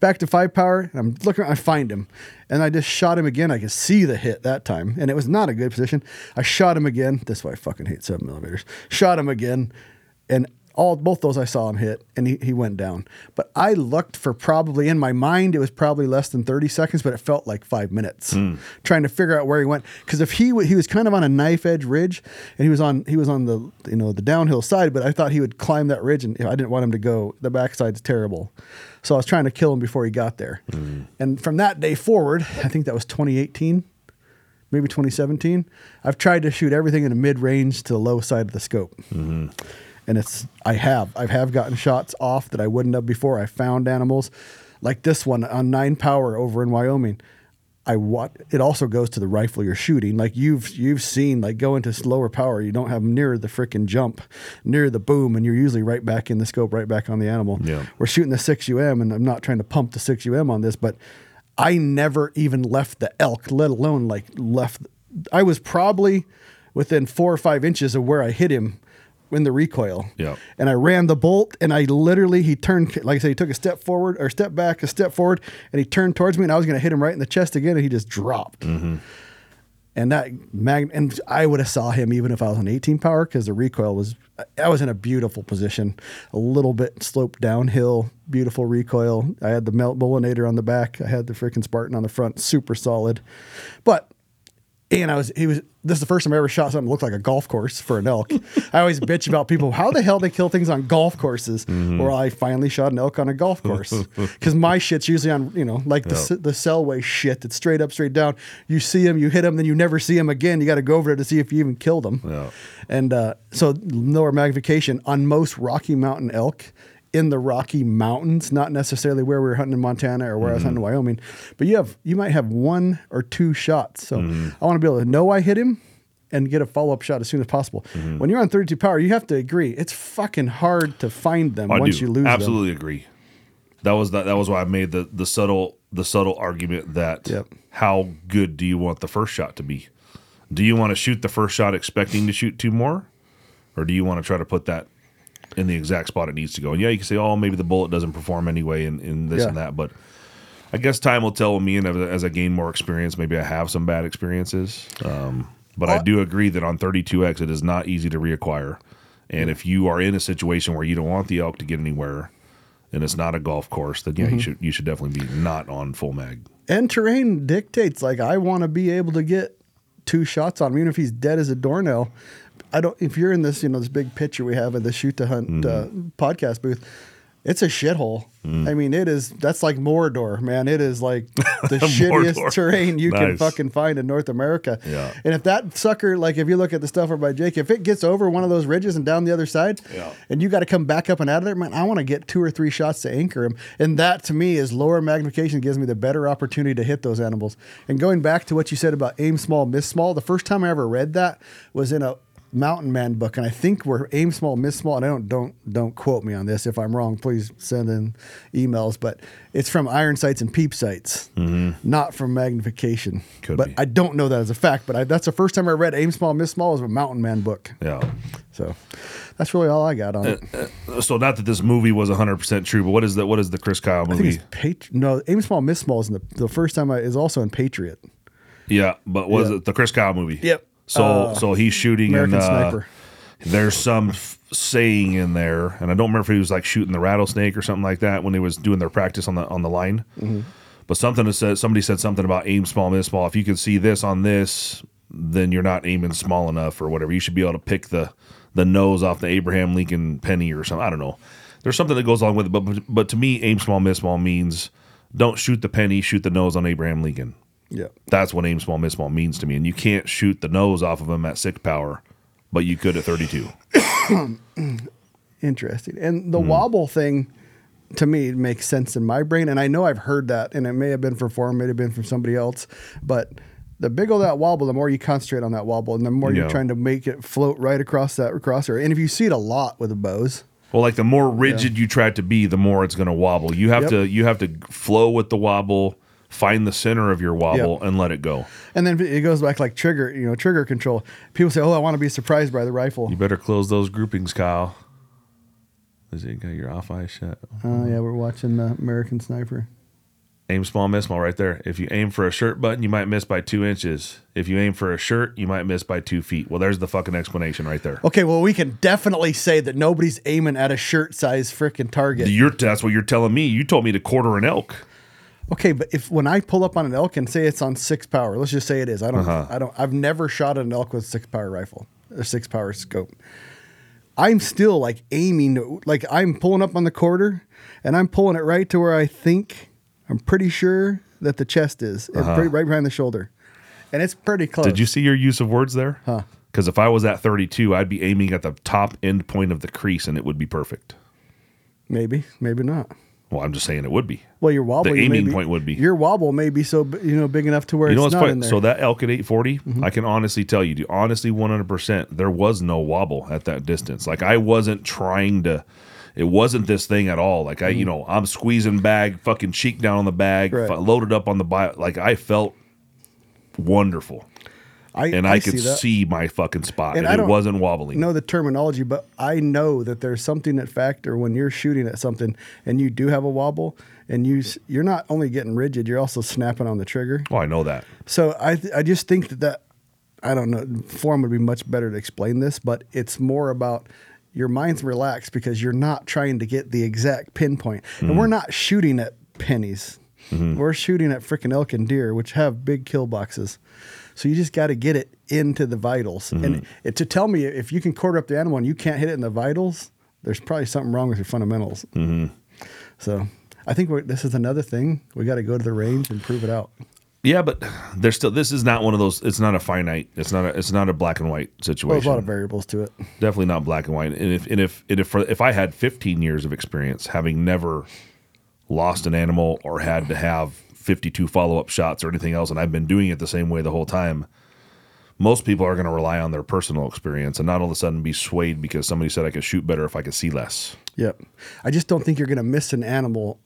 back to five power. And I'm looking, I find him, and I just shot him again. I could see the hit that time, and it was not a good position. I shot him again. That's why I fucking hate seven millimeters. Shot him again, and all both those I saw him hit, and he, he went down. But I looked for probably in my mind it was probably less than thirty seconds, but it felt like five minutes hmm. trying to figure out where he went. Because if he w- he was kind of on a knife edge ridge, and he was on he was on the you know the downhill side, but I thought he would climb that ridge, and I didn't want him to go. The backside's terrible, so I was trying to kill him before he got there. Hmm. And from that day forward, I think that was 2018 maybe 2017. I've tried to shoot everything in a mid range to the low side of the scope. Mm-hmm. And it's I have I have gotten shots off that I wouldn't have before. I found animals like this one on nine power over in Wyoming. I what it also goes to the rifle you're shooting. Like you've you've seen like go into slower power, you don't have near the freaking jump, near the boom, and you're usually right back in the scope, right back on the animal. Yeah. We're shooting the six UM, and I'm not trying to pump the six UM on this, but I never even left the elk, let alone like left. I was probably within four or five inches of where I hit him in the recoil. Yeah. And I ran the bolt, and I literally he turned like I said, he took a step forward or step back, a step forward, and he turned towards me, and I was going to hit him right in the chest again, and he just dropped. Mm-hmm. And that mag, and I would have saw him even if I was on 18 power because the recoil was. I was in a beautiful position, a little bit sloped downhill, beautiful recoil. I had the melt Mullinator on the back. I had the freaking Spartan on the front, super solid. But and I was he was this is the first time I ever shot something that looked like a golf course for an elk. I always bitch about people how the hell they kill things on golf courses. Well, I finally shot an elk on a golf course because my shit's usually on you know like the Yeah. the Selway shit that's straight up, straight down. You see him, you hit him, then you never see him again. You got to go over there to see if you even killed him. Yeah. And uh, so lower magnification on most Rocky Mountain elk in the Rocky Mountains, not necessarily where we were hunting in Montana or where I was mm-hmm. hunting in Wyoming, but you have you might have one or two shots. So mm-hmm. I want to be able to know I hit him and get a follow up shot as soon as possible. Mm-hmm. When you're on 32 power, you have to agree it's fucking hard to find them I once do you lose I absolutely agree. That was that. That was why I made the the subtle the subtle argument that Yep. how good do you want the first shot to be? Do you want to shoot the first shot expecting to shoot two more, or do you want to try to put that in the exact spot it needs to go? And yeah, you can say, oh, maybe the bullet doesn't perform anyway, and, and this Yeah. and that, but. I guess time will tell with me, and as, I gain more experience, maybe I have some bad experiences. Um, but I Uh, do agree that on 32x, it is not easy to reacquire. And if you are in a situation where you don't want the elk to get anywhere, and it's not a golf course, then Mm-hmm. yeah, you should you should definitely be not on full mag. and terrain dictates like I want to be able to get two shots on him, even if he's dead as a doornail. I don't. If you're in this, you know, this big picture we have in the shoot to hunt uh, podcast booth, it's a shithole. I mean, it is. That's like Mordor, man. It is like the shittiest terrain you can fucking find in North America. Yeah. And if that sucker, like, if you look at the stuff over by Jake, if it gets over one of those ridges and down the other side, Yeah. and you got to come back up and out of there, man, I want to get two or three shots to anchor him. And that to me is lower magnification gives me the better opportunity to hit those animals. And going back to what you said about aim small, miss small, the first time I ever read that was in a mountain man book. And I think we're aim small, miss small. And I don't don't don't quote me on this. If I'm wrong, please send in emails. But it's from iron sights and peep sights, mm-hmm. not from magnification. Could but be. I don't know that as a fact. But I, that's the first time I read aim small, miss small was a mountain man book. Yeah. So that's really all I got on uh, it. Uh, so not that this movie was 100 percent true, but what is the what is the Chris Kyle I think movie? No, aim small, miss small is in the, the first time I is also in Patriot. Yeah, but was Yeah. it the Chris Kyle movie? Yep. So Uh, so he's shooting American and uh, Sniper. there's some f- saying in there, and I don't remember if he was like shooting the rattlesnake or something like that when they was doing their practice on the on the line. Mm-hmm. But something that said somebody said something about aim small, miss small. If you can see this on this, then you're not aiming small enough or whatever. You should be able to pick the the nose off the Abraham Lincoln penny or something. I don't know. There's something that goes along with it, but but to me, aim small, miss small means don't shoot the penny, shoot the nose on Abraham Lincoln. Yeah. That's what aim small, miss small means to me. And you can't shoot the nose off of him at six power, but you could at 32. Interesting. And the mm-hmm. wobble thing to me makes sense in my brain. And I know I've heard that, and it may have been from Form, may have been from somebody else. But the bigger that wobble, the more you concentrate on that wobble, and the more you're trying to make it float right across that crosshair. And if you see it a lot with the bows, Well, like the more rigid you try to be, the more it's going to wobble. You have Yep. to you have to flow with the wobble, find the center of your wobble, Yep. and let it go. and then it goes back like trigger, you know, trigger control. People say, "Oh, I want to be surprised by the rifle." You better close those groupings, Kyle. Is it got your off eye shut? Oh yeah, we're watching uh, American Sniper. Aim small, miss small right there. If you aim for a shirt button, you might miss by two inches. If you aim for a shirt, you might miss by two feet. Well, there's the fucking explanation right there. Okay, well, we can definitely say that nobody's aiming at a shirt size freaking target. You're, that's what you're telling me. You told me to quarter an elk. Okay, but if when I pull up on an elk and say it's on six power, let's just say it is. I don't. Uh-huh. I don't. I've never shot an elk with six power rifle or six power scope. I'm still like aiming, like I'm pulling up on the quarter, and I'm pulling it right to where I think I'm pretty sure that the chest is, and pretty, right behind the shoulder, and it's pretty close. Uh-huh. Did you see your use of words there? Huh. Because if I was at 32, I'd be aiming at the top end point of the crease and it would be perfect. Maybe, maybe not. Well, I'm just saying it would be. Well, your wobble The aiming be- point would be. your wobble may be so you know big enough to where You know it's what's not in there. So that elk at 840, Mm-hmm. I can honestly tell you, honestly, 100%, there was no wobble at that distance. Like I wasn't trying to. It wasn't this thing at all. Like I, you know, I'm squeezing bag, fucking cheek down on the bag, Mm-hmm. Right. loaded up on the bio. Like I felt wonderful, I, and I, could see see my fucking spot, And and, it wasn't wobbling. know the terminology, but I know that there's something that factor when you're shooting at something and you do have a wobble and you you're not only getting rigid, you're also snapping on the trigger. Oh, I know that. So I th- I just think that that I don't know form would be much better to explain this, but it's more about your mind's relaxed because you're not trying to get the exact pinpoint, and mm-hmm. we're not shooting at pennies. Mm-hmm. We're shooting at freaking elk and deer, which have big kill boxes. So you just got to get it into the vitals. And mm-hmm. it, to tell me if you can quarter up the animal and you can't hit it in the vitals, there's probably something wrong with your fundamentals. Mm-hmm. So I think we're, this is another thing. We got to go to the range and prove it out. Yeah, but there's still. This is not one of those. It's not a finite. It's not a. It's not a black and white situation. Well, there's a lot of variables to it. Definitely not black and white. And if and if and if for, if I had 15 years of experience, having never lost an animal or had to have 52 follow up shots or anything else, and I've been doing it the same way the whole time, most people are going to rely on their personal experience and not all of a sudden be swayed because somebody said I could shoot better if I could see less. Yep. I just don't think you're going to miss an animal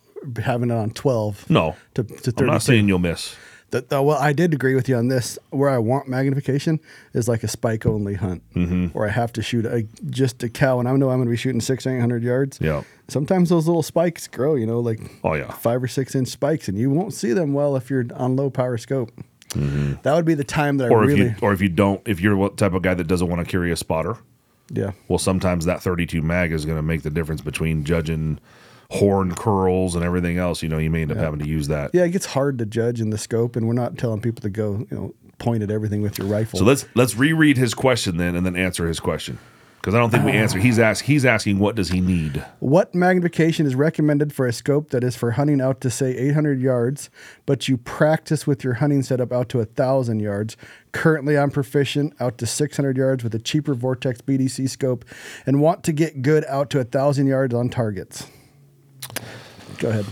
having it on 12. No, To, to 32. I'm not saying you'll miss. The- the- well, I did agree with you on this. Where I want magnification is like a spike only hunt, Mm-hmm. where I have to shoot a, just a cow, and I know I'm going to be shooting six, eight hundred yards. Yeah. Sometimes those little spikes grow, you know, like Oh, yeah. five or six inch spikes, and you won't see them well if you're on low power scope. That would be the time that I Mm-hmm. Or if you or if you don't, if you're what type of guy that doesn't want to carry a spotter, yeah. well, sometimes that 32 mag is going to make the difference between judging horn curls and everything else. You know, you may end up having to use that. Yeah, it gets hard to judge in the scope, and we're not telling people to go, you know, point at everything with your rifle. So let's let's reread his question then, and then answer his question because I don't think we ah. answered. He's asked. He's asking what does he need? What magnification is recommended for a scope that is for hunting out to say 800 yards, but you practice with your hunting setup out to 1,000 yards? Currently, I'm proficient out to 600 yards with a cheaper Vortex BDC scope and want to get good out to 1,000 yards on targets. Go ahead.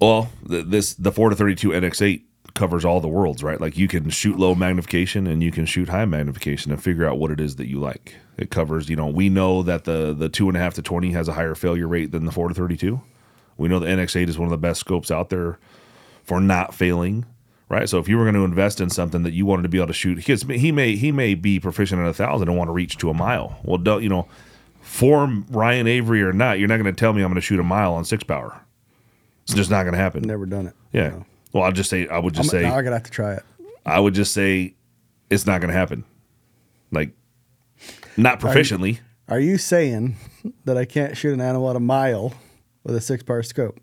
Well, th- this the four to thirty two NX8 covers all the worlds, right? Like you can shoot low magnification and you can shoot high magnification and figure out what it is that you like. It covers, you know, we know that the the two and a half to twenty has a higher failure rate than the four to thirty two. We know the NX8 is one of the best scopes out there for not failing. Right, so if you were going to invest in something that you wanted to be able to shoot, because he may he may be proficient at a thousand and want to reach to a mile. Well, don't you know, form Ryan Avery or not, you're not going to tell me I'm going to shoot a mile on six power. It's just not going to happen. Never done it. Yeah. No. Well, I'll just say I would I'm, just say I'm gonna have to try it. I would just say it's not going to happen. Like not proficiently. Are you saying that I can't shoot an animal at a mile with a six power scope?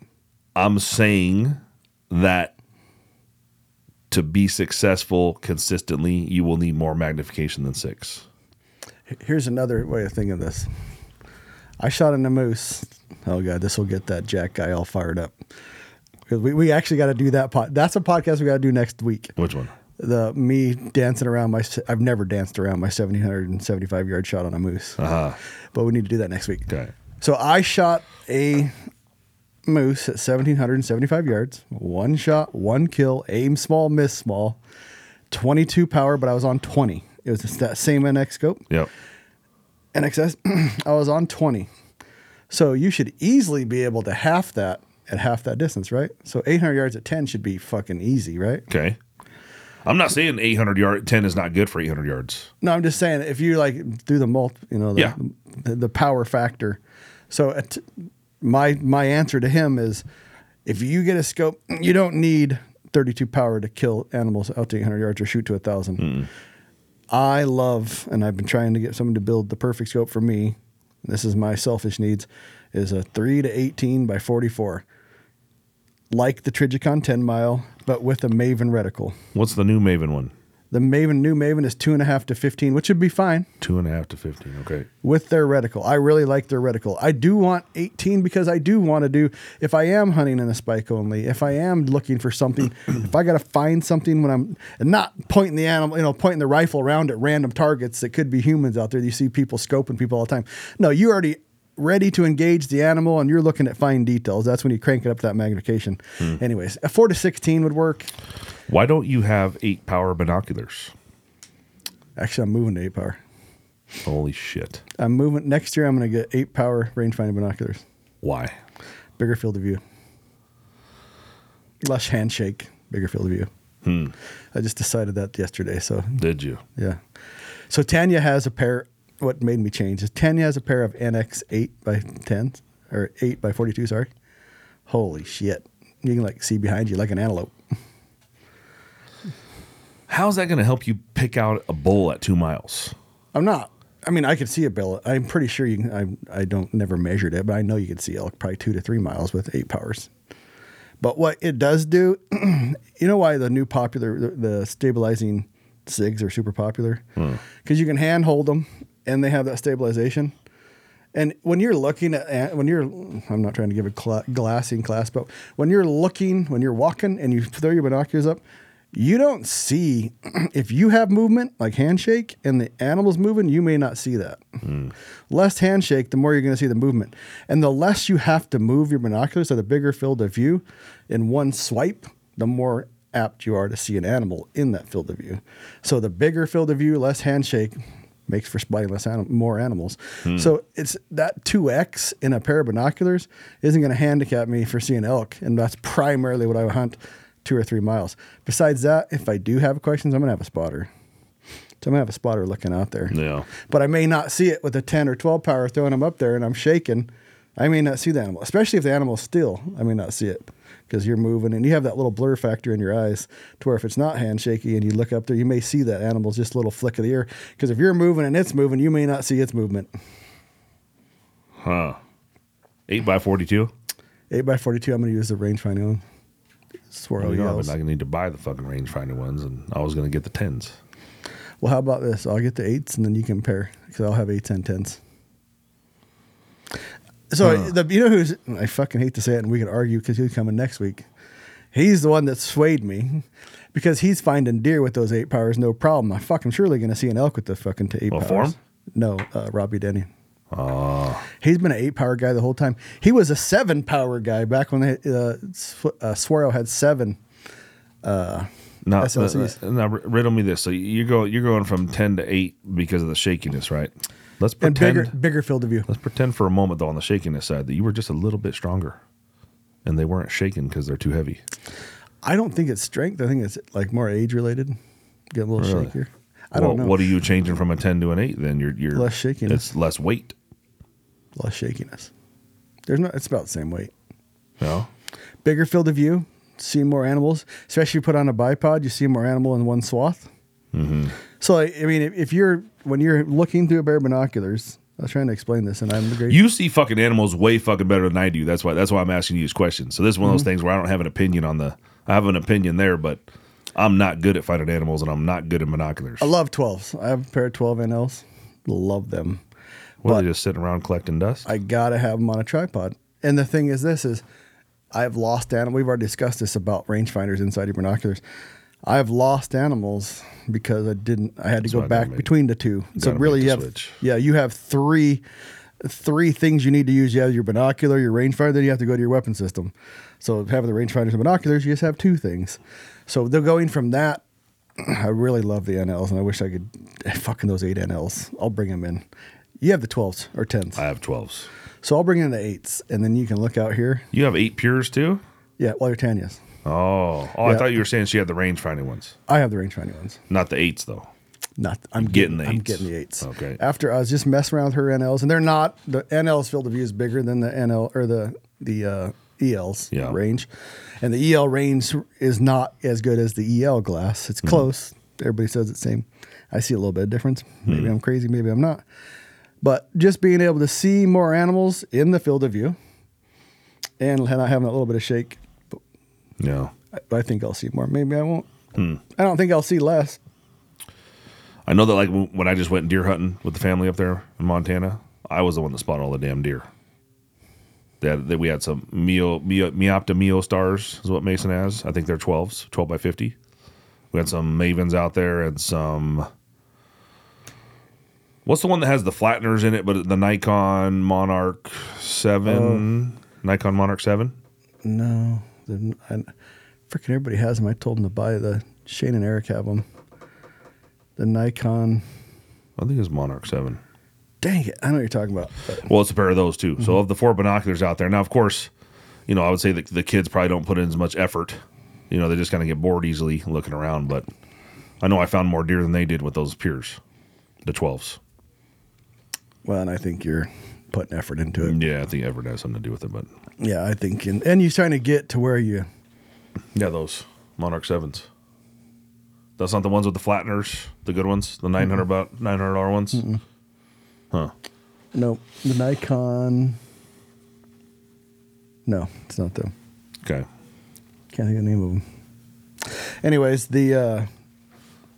I'm saying that to be successful consistently, you will need more magnification than six. Here's another way of thinking of this. I shot in a moose. Oh god, this will get that Jack guy all fired up. Because we, we actually got to do that pod. That's a podcast we got to do next week. Which one? The me dancing around my. I've never danced around my 1775 yard shot on a moose. Uh-huh. But we need to do that next week. Okay. So I shot a moose at 1775 yards. One shot, one kill, aim small, miss small. 22 power, but I was on 20. It was that same NX scope. Yep. NXS, I was on 20. So you should easily be able to half that at half that distance, right? So 800 yards at 10 should be fucking easy, right? Okay. I'm not saying 800 yard 10 is not good for 800 yards. No, I'm just saying if you like do the mult, you know, the, Yeah. the, the power factor. So at, my my answer to him is if you get a scope, you don't need 32 power to kill animals out to 800 yards or shoot to a 1,000. Mm. I love, and I've been trying to get someone to build the perfect scope for me. This is my selfish needs. Is a three to 18 by 44, like the Trijicon 10 mile, but with a Maven reticle. What's the new Maven one? The Maven new Maven is two and a half to 15, which would be fine Two and a half to fifteen. Okay. with their reticle. I really like their reticle. I do want 18 because I do want to do, if I am hunting in a spike only, if I am looking for something, if I got to find something when I'm and not pointing the animal, you know, pointing the rifle around at random targets that could be humans out there. You see people scoping people all the time. No, you already ready to engage the animal and you're looking at fine details. That's when you crank it up to that magnification. Hmm. Anyways, a 4 to 16 would work. Why don't you have eight power binoculars? Actually, I'm moving to 8 power. Holy shit! I'm moving next year I'm going to get 8 power rangefinder binoculars. Why? bigger field of view. Less handshake, bigger field of view. Hmm. I just decided that yesterday. So Did you? yeah. So Tanya has a pair. What made me change is Tanya has a pair of NX eight by ten or eight by forty two. Sorry. Holy shit! You can like see behind you like an antelope. How's that going to help you pick out a bull at two miles? I'm not. I mean, I could see a bill. I'm pretty sure you can. I, I don't never measured it, but I know you could see elk probably two to three miles with eight powers. But what it does do, you know why the new popular, the, the stabilizing SIGs are super popular? Hmm. Because you can hand hold them and they have that stabilization. And when you're looking at, when you're, I'm not trying to give a cla glassing class, but when you're looking, when you're walking and you throw your binoculars up, you don't see if you have movement like handshake and the animal's moving you may not see that. Hmm. Less handshake the more you're going to see the movement. And the less you have to move your binoculars so the bigger field of view in one swipe the more apt you are to see an animal in that field of view. So the bigger field of view less handshake makes for spotting less anim- more animals. Hmm. So it's that 2x in a pair of binoculars isn't going to handicap me for seeing elk and that's primarily what i hunt two or three miles. Besides that, if I do have questions, I'm gonna have a spotter. So I'm gonna have a spotter looking out there. Yeah. But I may not see it with a 10 or 12 power throwing them up there and I'm shaking. I may not see the animal, especially if the animal's still. I may not see it because you're moving and you have that little blur factor in your eyes to where if it's not handshaky and you look up there, you may see that animal's just a little flick of the ear. Because if you're moving and it's moving, you may not see its movement. Huh? Eight by forty-two. 8 by 42 I'm gonna use the rangefinder one. Swaro Well, yells. but I need to buy the fucking rangefinder ones, and I was going to get the tens. Well, how about this? I'll get the eights and then you compare because I'll have eights and tens. So the you know who's I fucking hate to say it and we could argue because he's coming next week. He's the one that swayed me because he's finding deer with those eight powers no problem. I'm fucking surely going to see an elk with the fucking eight Well, powers. Form? No, uh, Robbie Denny. He's been an eight power guy the whole time. He was a seven power guy back when they, uh, uh, Swaro had seven. Now, SLCs. uh, now, riddle me this. So you go, you're going from ten to eight because of the shakiness, right? Let's pretend. bigger, bigger field of view. Let's pretend for a moment, though, on the shakiness side, that you were just a little bit stronger, and they weren't shaking because they're too heavy. I don't think it's strength. I think it's like more age related. Get a little Really? shakier. I don't know. What are you changing from a ten to an eight? Then you're you're Less shakiness. It's less weight. Less shakiness. There's no. It's about the same weight. No. Bigger field of view. See more animals. Especially you put on a bipod, you see more animal in one swath. Mm-hmm. So I, I mean, if, if you're when you're looking through a pair of binoculars, I was trying to explain this, and I'm the great. You see fucking animals way fucking better than I do. That's why. That's why I'm asking you these questions. So this is one of Mm-hmm. those things where I don't have an opinion on the. I have an opinion there, but I'm not good at finding animals, and I'm not good at binoculars. I love 12s. I have a pair of 12 NLs. Love them. What, but- they just sitting around collecting dust? I gotta have them on a tripod. And the thing is, this is I've lost animals. We've already discussed this about rangefinders inside your binoculars. I've lost animals because I didn't. I had to go back make- between the two. So really, you have switch. yeah, you have three three things you need to use. You have your binocular, your rangefinder, then you have to go to your weapon system. So having the rangefinders and binoculars, you just have two things. So they're going from that. I really love the NLs, and I wish I could fucking those eight NLs. I'll bring them in. You have the twelves or tens. I have twelves. So I'll bring in the eights, and then you can look out here. You have eight pures too. Yeah, well, your Tanya's. Oh, oh! I Yeah. thought you were saying she had the range finding ones, I have the rangefinder ones. not the eights though. Not, I'm Getting getting, the I'm eights. getting the eights. Okay. After I was just messing around with her NLs, and they're not the NL's field of view is bigger than the NL or the the uh, EL's Yeah. range, and the EL range is not as good as the EL glass. It's close. Everybody says it's same. I see a little bit of difference. Maybe I'm crazy. Maybe I'm not. But just being able to see more animals in the field of view, and not having a little bit of shake, Yeah. I, I think I'll see more. Maybe I won't. I don't think I'll see less. I know that like when I just went deer hunting with the family up there in Montana, I was the one that spotted all the damn deer. That that we had some Mio, Mio Meopta Mio stars is what Mason has. I think they're twelves, twelve by fifty. We had some Mavens out there and some. What's the one that has the flatteners in it, but the Nikon Monarch Seven, oh. Nikon Monarch Seven? No, the, I, freaking everybody has them. I told them to buy the Shane and Eric have them. The Nikon. I think it's Monarch Seven. Dang it! I know what you're talking about. but- Well, it's a pair of those too. So mm-hmm. of the four binoculars out there, now of course, you know I would say that the kids probably don't put in as much effort. You know, they just kind of get bored easily looking around. But I know I found more deer than they did with those Piers, the twelves. Well, and I think you're putting effort into it. Yeah, I think Everett has something to do with it. But Yeah, I think, and, and you're trying to get to where you. yeah, those Monarch sevens. That's not the ones with the flatteners, the good ones, the nine hundred about nine hundred dollar ones. Huh? No, the Nikon. No, it's not them. Okay. Can't think of the name of them. Anyways, the uh,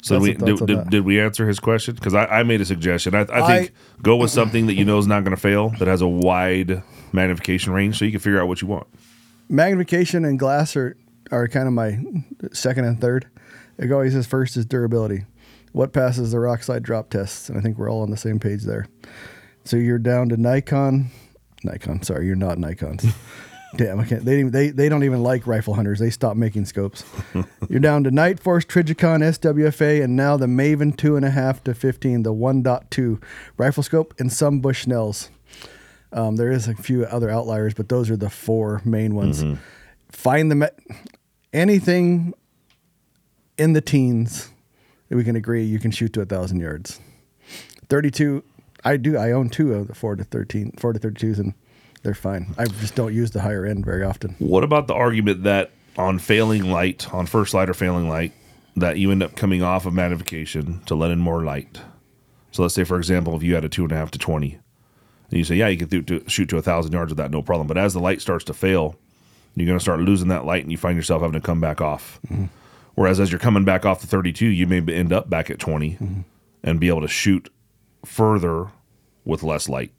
So That's we, did, did, did we answer his question? Because I, I made a suggestion. I, I think I- go with something that you know is not going to fail, that has a wide magnification range, so you can figure out what you want. magnification and glass are are kind of my second and third. It always says first is durability. What passes the Rokslide drop tests? And I think we're all on the same page there. So you're down to Nikon, Nikon. Sorry, you're not Nikon's. Damn, I can't. They, they they don't even like rifle hunters. They stopped making scopes. you're down to Night Force, Trijicon, SWFA, and now the Maven two and a half to fifteen, the 1.2 rifle scope, and some Bushnells. Um, there is a few other outliers, but those are the four main ones. Find them anything in the teens that we can agree you can shoot to a thousand yards. Thirty-two, I do. I own two of the four to thirteen, four to thirty-twos, and they're fine. I just don't use the higher end very often. What about the argument that on failing light, on first light or failing light, that you end up coming off of magnification to let in more light? So let's say, for example, if you had a two and a half to 20, and you say, yeah, you can th- to, shoot to a thousand yards with that, no problem. But as the light starts to fail, you're going to start losing that light and you find yourself having to come back off. Mm-hmm. Whereas as you're coming back off the 32, you may end up back at 20 mm-hmm. and be able to shoot further with less light.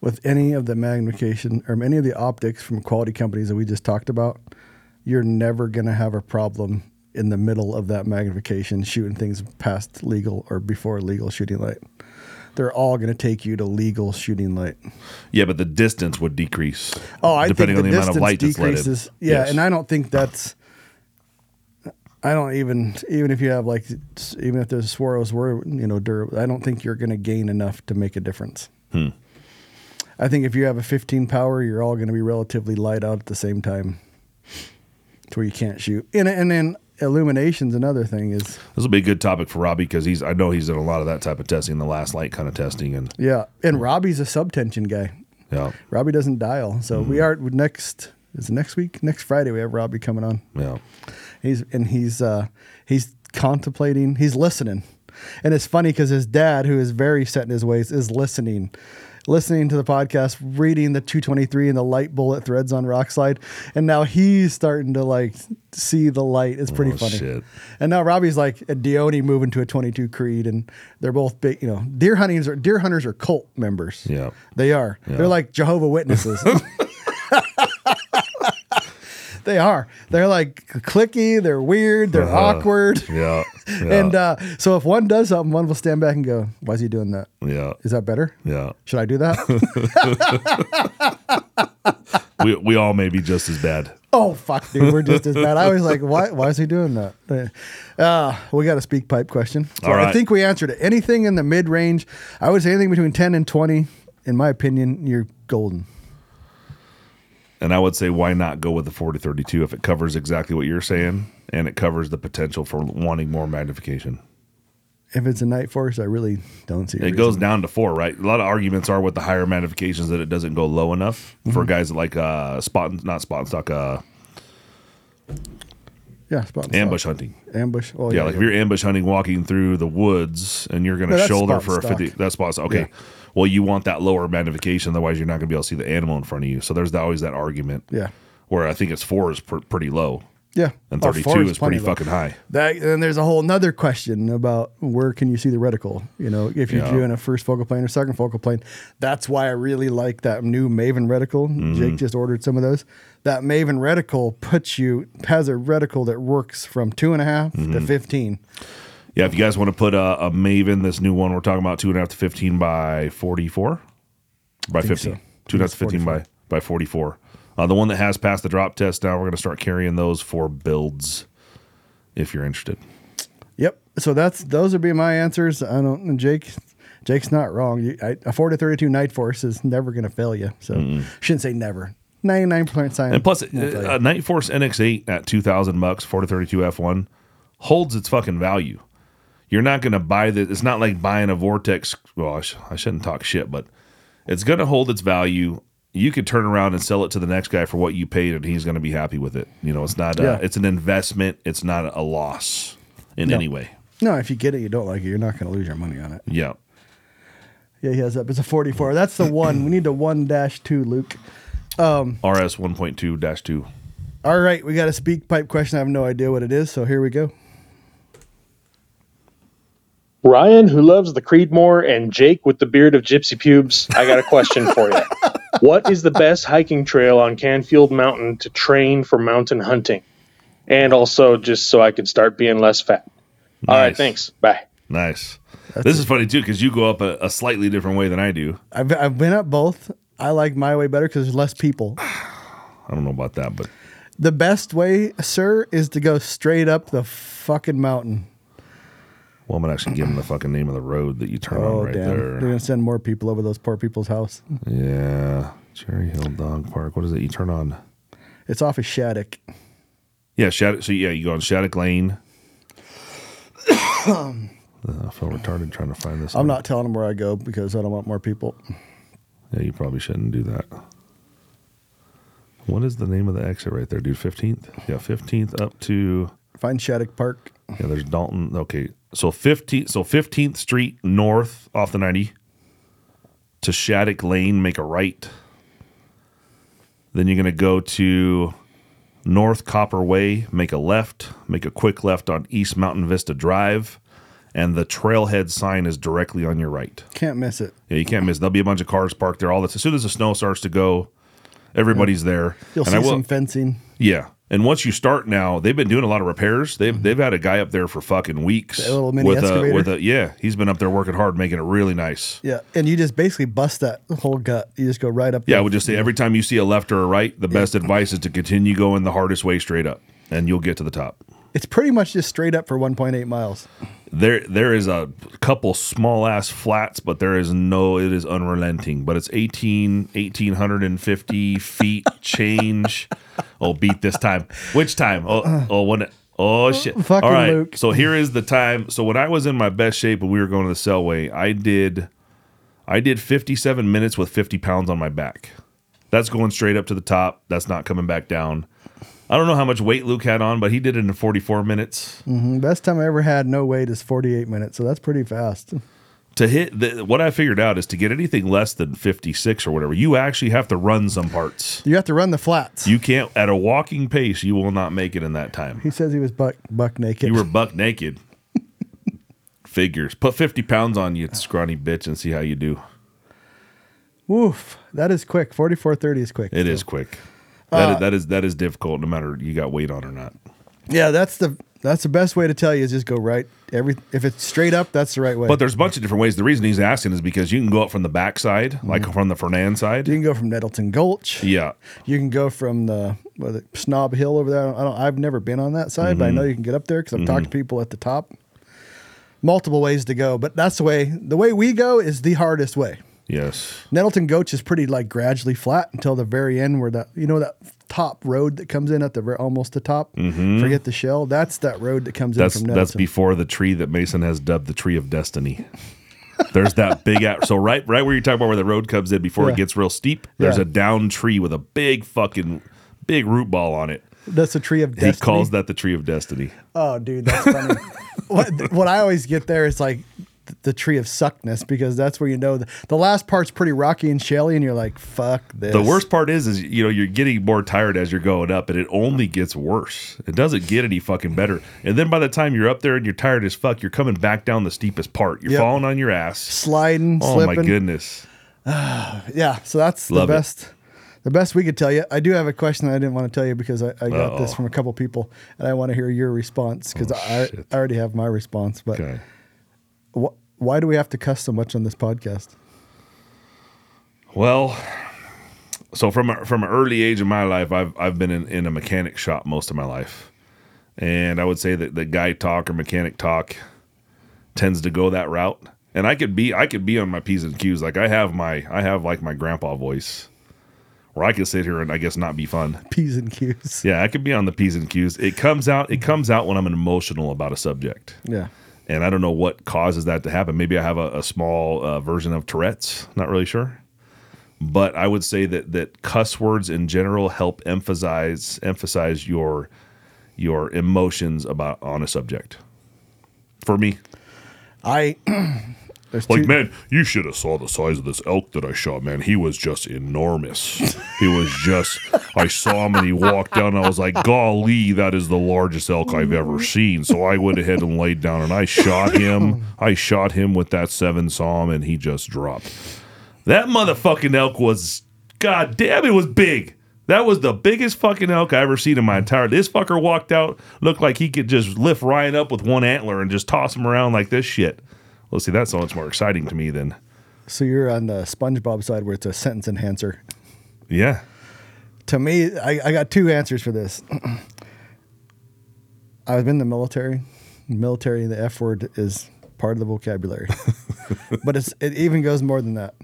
With any of the magnification or any of the optics from quality companies that we just talked about, you're never going to have a problem in the middle of that magnification shooting things past legal or before legal shooting light. They're all going to take you to legal shooting light. Yeah, but the distance would decrease. Oh, I depending think on the, the, amount of distance light that's decreases. Yeah, Yes. and I don't think that's. I don't even even if you have like even if there's Swaros were you know durable, I don't think you're going to gain enough to make a difference. Hmm. I think if you have a 15 power, you're all going to be relatively light out at the same time, to where you can't shoot. And and then illumination's another thing is This will be a good topic for Robbie because he's I know he's done a lot of that type of testing, the last light kind of testing, and yeah. And Robbie's a subtension guy. yeah, Robbie doesn't dial, so we are next is next week next Friday we have Robbie coming on. yeah. He's and he's uh, he's contemplating. He's listening, and it's funny because his dad, who is very set in his ways, is listening, listening to the podcast, reading the 223 and the light bullet threads on Rokslide, and now he's starting to like see the light. It's pretty Oh, funny. shit. And now Robbie's like a Dione moving to a 22 Creed, and they're both big. You know, deer hunters are deer hunters are cult members. Yeah. they are. Yeah. They're like Jehovah Witnesses. They are. They're like clicky. They're weird. They're Uh-huh. awkward. Yeah, yeah, And uh, so if one does something, one will stand back and go, "Why is he doing that? yeah, Is that better? yeah. Should I do that?" We we all may be just as bad. oh fuck, dude, we're just as bad. I was like, "Why? Why is he doing that?" Uh, we got a SpeakPipe question. So I think we answered it. Anything in the mid range, I would say anything between ten and twenty. In my opinion, you're golden. And I would say, why not go with the 40 32 if it covers exactly what you're saying and it covers the potential for wanting more magnification? if it's a Nightforce, I really don't see. a It goes down to four, right? A lot of arguments are with the higher magnifications that it doesn't go low enough Mm-hmm. for guys like uh spot not spot and stock uh Yeah, ambush stock. hunting. Ambush. Oh Yeah, like if you're ambush hunting walking through the woods and you're gonna No, shoulder for a fifty that's spot okay. Well you want that lower magnification, otherwise you're not gonna be able to see the animal in front of you. So there's always that argument. Yeah. Where I think it's four is pr- pretty low. Yeah. And Oh, 32 four is pretty low. fucking high. That and there's a whole nother question about where can you see the reticle? You know, if you're Yeah. doing a first focal plane or second focal plane. That's why I really like that new Maven reticle. Mm-hmm. Jake just ordered some of those. That Maven reticle puts you has a reticle that works from two and a half Mm-hmm. to fifteen. Yeah, if you guys want to put a, a Maven, this new one we're talking about, two and a half to fifteen by forty-four, by fifty, so. two and a half to fifteen by by forty-four. Uh, the one that has passed the drop test now, we're going to start carrying those for builds. If you're interested, Yep. So that's those would be my answers. I don't. and Jake, Jake's not wrong. You, I, a four to thirty-two Nightforce is never going to fail you. So shouldn't say never. Ninety-nine percent sign. and plus, uh, fail you. a Nightforce NX8 at two thousand bucks, four to thirty-two F1 holds its fucking value. You're not going to buy the. It's not like buying a Vortex. Well, I, sh- I shouldn't talk shit, but it's going to hold its value. You could turn around and sell it to the next guy for what you paid, and he's going to be happy with it. You know, it's not. A, Yeah. It's an investment. It's not a loss in No. any way. no, if you get it, you don't like it. You're not going to lose your money on it. Yeah. Yeah, he has up. It's a forty-four. That's the one. we need the one dash two, Luke. Um, RS one point two dash two. All right, we got a SpeakPipe question. I have no idea what it is, so here we go. Ryan, who loves the Creedmoor, and Jake with the beard of gypsy pubes, I got a question for you. What is the best hiking trail on Canfield Mountain to train for mountain hunting? And also just so I could start being less fat. All right, thanks. Bye. Nice. this is funny too because you go up a, a slightly different way than I do. I've I've been up both. I like my way better because there's less people. I don't know about that, but The best way, sir, is to go straight up the fucking mountain. Well, I'm gonna actually give them the fucking name of the road that you turn Oh on right damn! They're gonna send more people over those poor people's house. Yeah, Cherry Hill Dog Park. What is it? You turn on? It's off of Shattuck. Yeah, Shattuck. So yeah, you go on Shattuck Lane. I feel retarded trying to find this. I'm one. not telling them where I go because I don't want more people. Yeah, you probably shouldn't do that. What is the name of the exit right there, dude? Fifteenth. Yeah, fifteenth up to. Find Shattuck Park. Yeah, there's Dalton. Okay, so fifteenth. So fifteenth Street north off the ninety to Shattuck Lane. Make a right. Then you're gonna go to North Copper Way. Make a left. Make a quick left on East Mountain Vista Drive, and the trailhead sign is directly on your right. Can't miss it. Yeah, you can't miss. There'll be a bunch of cars parked there. All this as soon as the snow starts to go, everybody's there. You'll And see will- some fencing. yeah, and once you start now, they've been doing a lot of repairs. They've mm-hmm. they've had a guy up there for fucking weeks. That little mini with a excavator? with a yeah, he's been up there working hard, making it really nice. Yeah, and you just basically bust that whole gut. You just go right up. Yeah, I would just say every time you see a left or a right, the best advice is to continue going the hardest way straight up, and you'll get to the top. It's pretty much just straight up for 1.8 miles. There there is a couple small ass flats, but there is no it is unrelenting. But it's 18 1850 feet change. Oh, beat this time. Which time? Oh, oh, when it, oh shit. Fucking All right. Luke. So here is the time. So when I was in my best shape and we were going to the Selway, I did I did 57 minutes with 50 pounds on my back. That's going straight up to the top. That's not coming back down. I don't know how much weight Luke had on, but he did it in 44 minutes. Mm, Best time I ever had no weight is 48 minutes, so that's pretty fast. to hit the, what I figured out is to get anything less than 56 or whatever, you actually have to run some parts. You have to run the flats. You can't at a walking pace, you will not make it in that time. he says he was buck buck naked. You were buck naked. Figures. Put 50 pounds on you, scrawny bitch, and see how you do. Woof. That is quick. 44.30 is quick. It is quick. That uh, is that is that is difficult no matter you got weight on or not. Yeah, that's the that's the best way to tell you is just go right. Every if it's straight up, that's the right way. But there's a bunch of different ways. The reason he's asking is because you can go up from the backside, like mm-hmm. from the Fernan side. you can go from Nettleton Gulch. Yeah. You can go from the what Snob Hill over there. I don't. I've never been on that side, but Mm-hmm. I know you can get up there because I've talked to mm-hmm. people at the top. Multiple ways to go, but that's the way. The way we go is the hardest way. Yes. Nettleton Gulch is pretty like gradually flat until the very end where that you know that top road that comes in at the ver- almost the top. Forget the shell. That's that road that comes Mm-hmm. That's in from Nettleton. that's before the tree that Mason has dubbed the tree of destiny. There's that big out. So right, right where you're talking about where the road comes in before Yeah. it gets real steep. There's Yeah. a down tree with a big fucking big root ball on it. That's the tree of Destiny. He calls that the tree of destiny. Oh, dude, that's funny. what, what I always get there is like the tree of suckness because that's where you know the, the last part's pretty rocky and shelly, and you're like, fuck this. The worst part is, is you know you're getting more tired as you're going up, and it only gets worse. It doesn't get any fucking better. And then by the time you're up there and you're tired as fuck, you're coming back down the steepest part. You're Yep. falling on your ass. sliding, Oh slipping. my goodness! Yeah, so that's Love the it. best. The best we could tell you. I do have a question that I didn't want to tell you because I, I got this from a couple people, and I want to hear your response because oh, I. I already have my response. But Okay. wh- why do we have to cuss so much on this podcast? Well, so from a, from an early age in my life, I've I've been in, in a mechanic shop most of my life, and I would say that the guy talk or mechanic talk tends to go that route. And I could be I could be on my p's and q's like I have my I have like my grandpa voice, where I could sit here and I guess not be fun. P's and Q's. Yeah, I could be on the p's and q's. It comes out it comes out when I'm emotional about a subject Yeah. And I don't know what causes that to happen. Maybe I have a, a small uh, version of Tourette's. Not really sure, but I would say that that cuss words in general help emphasize emphasize your your emotions about on a subject. For me, I there's like two, man, you should have saw the size of this elk that I shot. Man, he was just enormous. he was just. I saw him and he walked down. And I was like, golly, that is the largest elk I've ever mm-hmm. seen. So I went ahead and laid down and I shot him. I shot him with that seven saw and he just dropped. That motherfucking elk was, god damn, it was big. That was the biggest fucking elk I ever seen in my entire. This fucker walked out, looked like he could just lift Ryan up with one antler and just toss him around like this shit. Well, see, that's so much more exciting to me than, so you're on the SpongeBob side where it's a sentence enhancer. yeah. To me, I, I got two answers for this. I've been in the military. Military, the F word is part of the vocabulary, but it's it even goes more than that.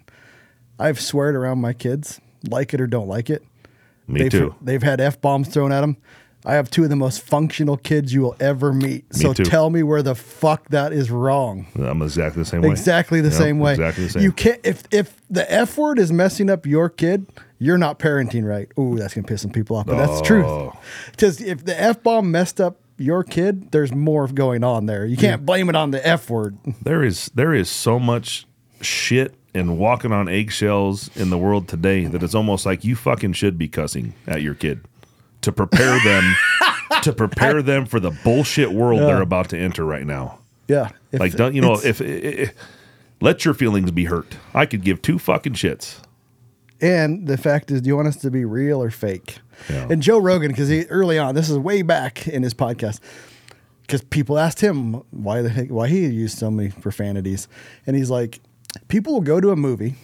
I've sweared around my kids, like it or don't like it. Me they've, too. They've had f bombs thrown at them. I have two of the most functional kids you will ever meet. so too. tell me where the fuck that is wrong. I'm exactly the same way. Exactly the Yep, same way. Exactly the same. You can't if if the F word is messing up your kid, you're not parenting right. Ooh, that's gonna piss some people off, but that's the truth. Oh. Because if the F bomb messed up your kid, there's more going on there. You can't blame it on the F word. there is there is so much shit and walking on eggshells in the world today that it's almost like you fucking should be cussing at your kid to prepare them to prepare them for the bullshit world Yeah. they're about to enter right now. Yeah. If Like don't you know it's- if, if, let your feelings be hurt. I could give two fucking shits. And the fact is, do you want us to be real or fake? Yeah. And Joe Rogan, because he early on, this is way back in his podcast, because people asked him why the heck, why he used so many profanities, and he's like, people will go to a movie.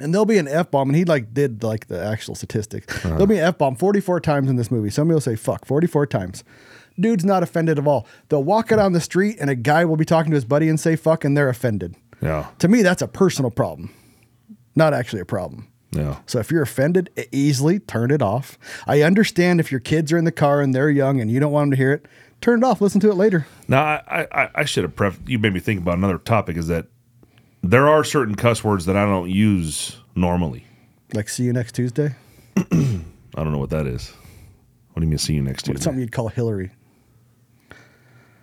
And there'll be an F bomb, and he like did like the actual statistics. Uh-huh. There'll be an F bomb 44 times in this movie. Somebody will say fuck 44 times. Dude's not offended at all. They'll walk it on the street, and a guy will be talking to his buddy and say fuck, and they're offended. Yeah. To me, that's a personal problem, not actually a problem. Yeah. So if you're offended, easily turn it off. I understand if your kids are in the car and they're young and you don't want them to hear it, turn it off. Listen to it later. Now I, I, I should have pref you made me think about another topic is that there are certain cuss words that I don't use normally. Like see you next Tuesday. I don't know what that is. What do you mean see you next It's Tuesday? something you'd call Hillary.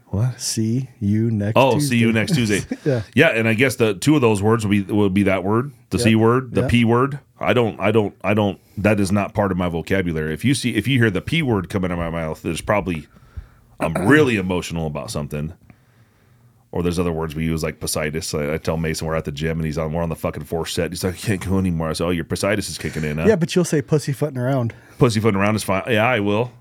What? See you next. Tuesday. Oh, Tuesday. see you next Tuesday. Yeah. yeah, and I guess the two of those words will be will be that word, the c word, the Yep. p word. I don't, I don't, I don't. That is not part of my vocabulary. If you see, if you hear the p word coming out of my mouth, there's probably I'm really emotional about something. Or there's other words we use like Positis. I, I tell Mason we're at the gym and he's on we're on the fucking fourth set. He's like, I can't go anymore. I say, Oh, your Positis is kicking in. Huh? Yeah, but you'll say pussyfooting around. pussyfooting around is fine. Yeah, I will.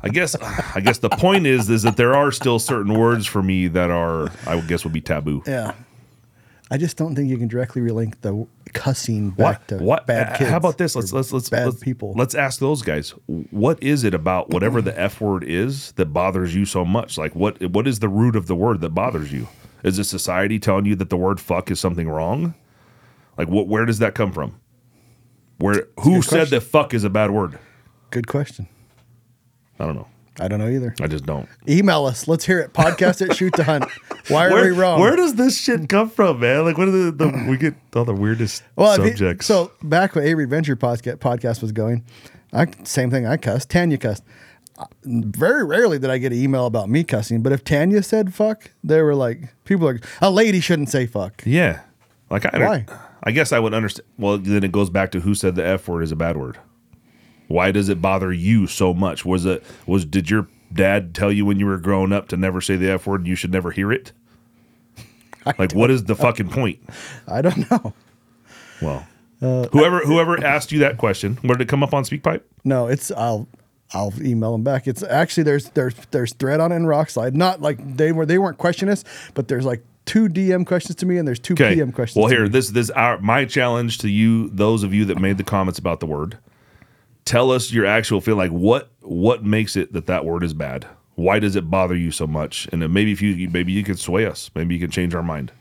I guess I guess the point is is that there are still certain words for me that are I would guess would be taboo. Yeah. I just don't think you can directly relink the cussing back What? to What? bad kids. How about this? Let's let's let's bad let's, people. Let's ask those guys. What is it about whatever the f word is that bothers you so much? Like what? What is the root of the word that bothers you? Is it society telling you that the word fuck is something wrong, Like, what? Where does that come from? Where? Who said that fuck is a bad word? Good question. I don't know. I don't know either. I just don't. Email us. Let's hear it. Podcast at shoot to hunt. Why are Where, we wrong? where does this shit come from, man? Like, what are the, the we get all the weirdest well, subjects? so back when Avery Adventure podcast podcast was going, I same thing. I cussed. Tanya cussed. Uh, Very rarely did I get an email about me cussing, but if Tanya said fuck, they were like, people are a lady shouldn't say fuck. yeah, like I Why? I guess I would understand. Well, then it goes back to who said the f word is a bad word. Why does it bother you so much? Was it was did your dad tell you when you were growing up to never say the f word? and You should never hear it. Like, what is the fucking point? I don't know. Well, Uh, whoever whoever asked you that question, where did it come up on SpeakPipe? No, it's I'll I'll email them back. It's actually there's there's there's thread on it in Rokslide. Not like they were they weren't questioning us, but there's like two DM questions to me and there's two Okay. PM questions. Well, to here me. this this our my challenge to you, those of you that made the comments about the word. Tell us your actual feel. Like what what makes it that that word is bad? Why does it bother you so much? And then maybe if you maybe you can sway us. Maybe you can change our mind.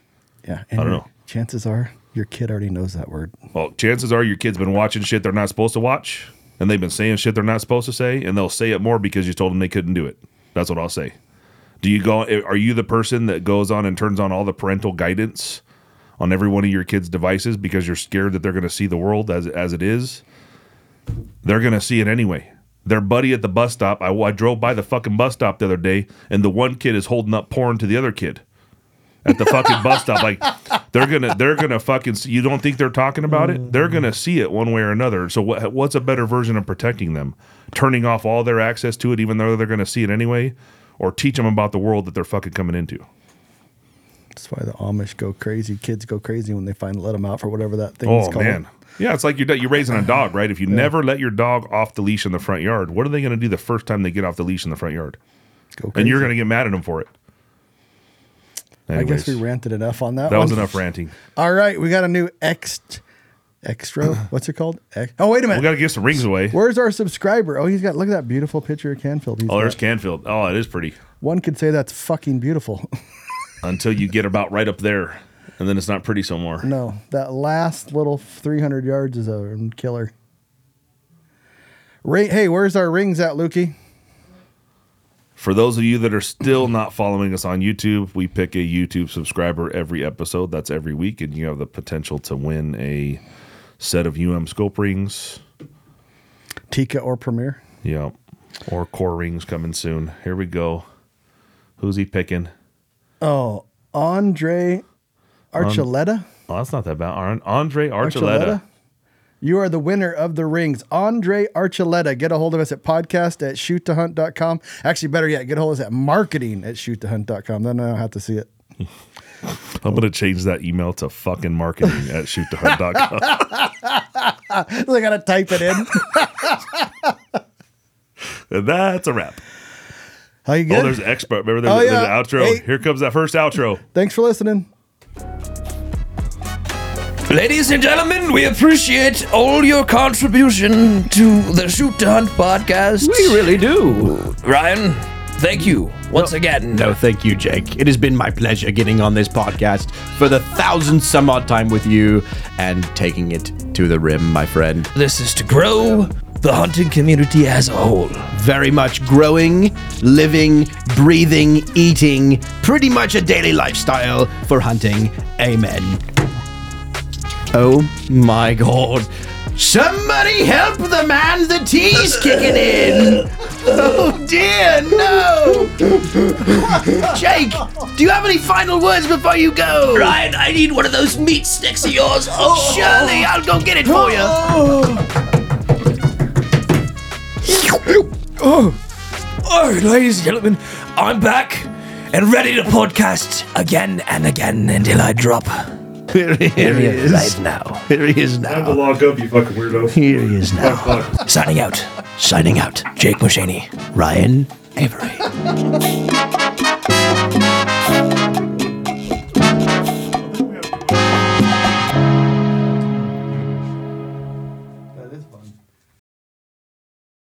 yeah, I don't know. Chances are your kid already knows that word. Well, chances are your kid's been watching shit they're not supposed to watch, and they've been saying shit they're not supposed to say, and they'll say it more because you told them they couldn't do it. That's what I'll say. Do you go? Eh, are you the person that goes on and turns on all the parental guidance on every one of your kids' devices because you're scared that they're going to see the world as as it is? They're going to see it anyway. Their buddy at the bus stop. I, I drove by the fucking bus stop the other day, and the one kid is holding up porn to the other kid at the fucking bus stop. Like they're gonna they're gonna fucking. See, you don't think they're talking about it? They're gonna see it one way or another. So what, what's a better version of protecting them? Turning off all their access to it, even though they're gonna see it anyway, or teach them about the world that they're fucking coming into. That's why the Amish go crazy. Kids go crazy when they find let them out for whatever that thing oh, is Oh called. man. Yeah, it's like you're, you're raising a dog, right? If you never let your dog off the leash in the front yard, what are they going to do the first time they get off the leash in the front yard? Go And you're going to get mad at them for it. I guess we ranted enough on that. that was enough ranting. All right, we got a new X extra. What's it called? Oh wait a minute. We got to give some rings away. Where's our subscriber? Oh, he's got look at that beautiful picture of Canfield. He's Oh, there's got. Canfield. Oh, it is pretty. One could say that's fucking beautiful. Until you get about right up there, and then it's not pretty so more. no, that last little 300 yards is a killer. Ring, hey, where's our rings at, Lukey? For those of you that are still not following us on YouTube, we pick a YouTube subscriber every episode. That's every week, and you have the potential to win a set of UM scope rings. Tikka or Premier? Yeah. Or core rings coming soon. Here we go. Who's he picking? Oh, Andre Archuleta. Oh, that's not that bad. Andre Archuleta. You are the winner of the rings. Andre Archuleta. Get a hold of us at podcast at shoottohunt.com. Actually, better yet, get a hold of us at marketing at shoottohunt.com. Then I don't have to see it. I'm going to change that email to fucking marketing at shoottohunt.com. I got to type it in. and that's a wrap. How you Oh, good? there's expert. Remember there's, Oh, there's yeah. an outro. Hey. Here comes that first outro. Thanks for listening. Ladies and gentlemen, we appreciate all your contribution to the Shoot to Hunt podcast. We really do. Ryan, thank you once again. No, thank you, Jake. It has been my pleasure getting on this podcast for the thousand some odd time with you and taking it to the rim, my friend. This is to grow the hunting community as a whole. Very much growing, living, breathing, eating, pretty much a daily lifestyle for hunting. Amen. Oh my god. Somebody help the man, the tea's kicking in! Oh dear, no! Jake, do you have any final words before you go? Ryan, I need one of those meat sticks of yours. Oh, Surely, I'll go get it for you. Oh, right, ladies and gentlemen, I'm back and ready to podcast again and again until I drop. Here he is. Right now. Here he is now. Time to now. lock up, you fucking weirdo. Here he is now. Signing out. Signing out. Jake Mushaney. Ryan Avery.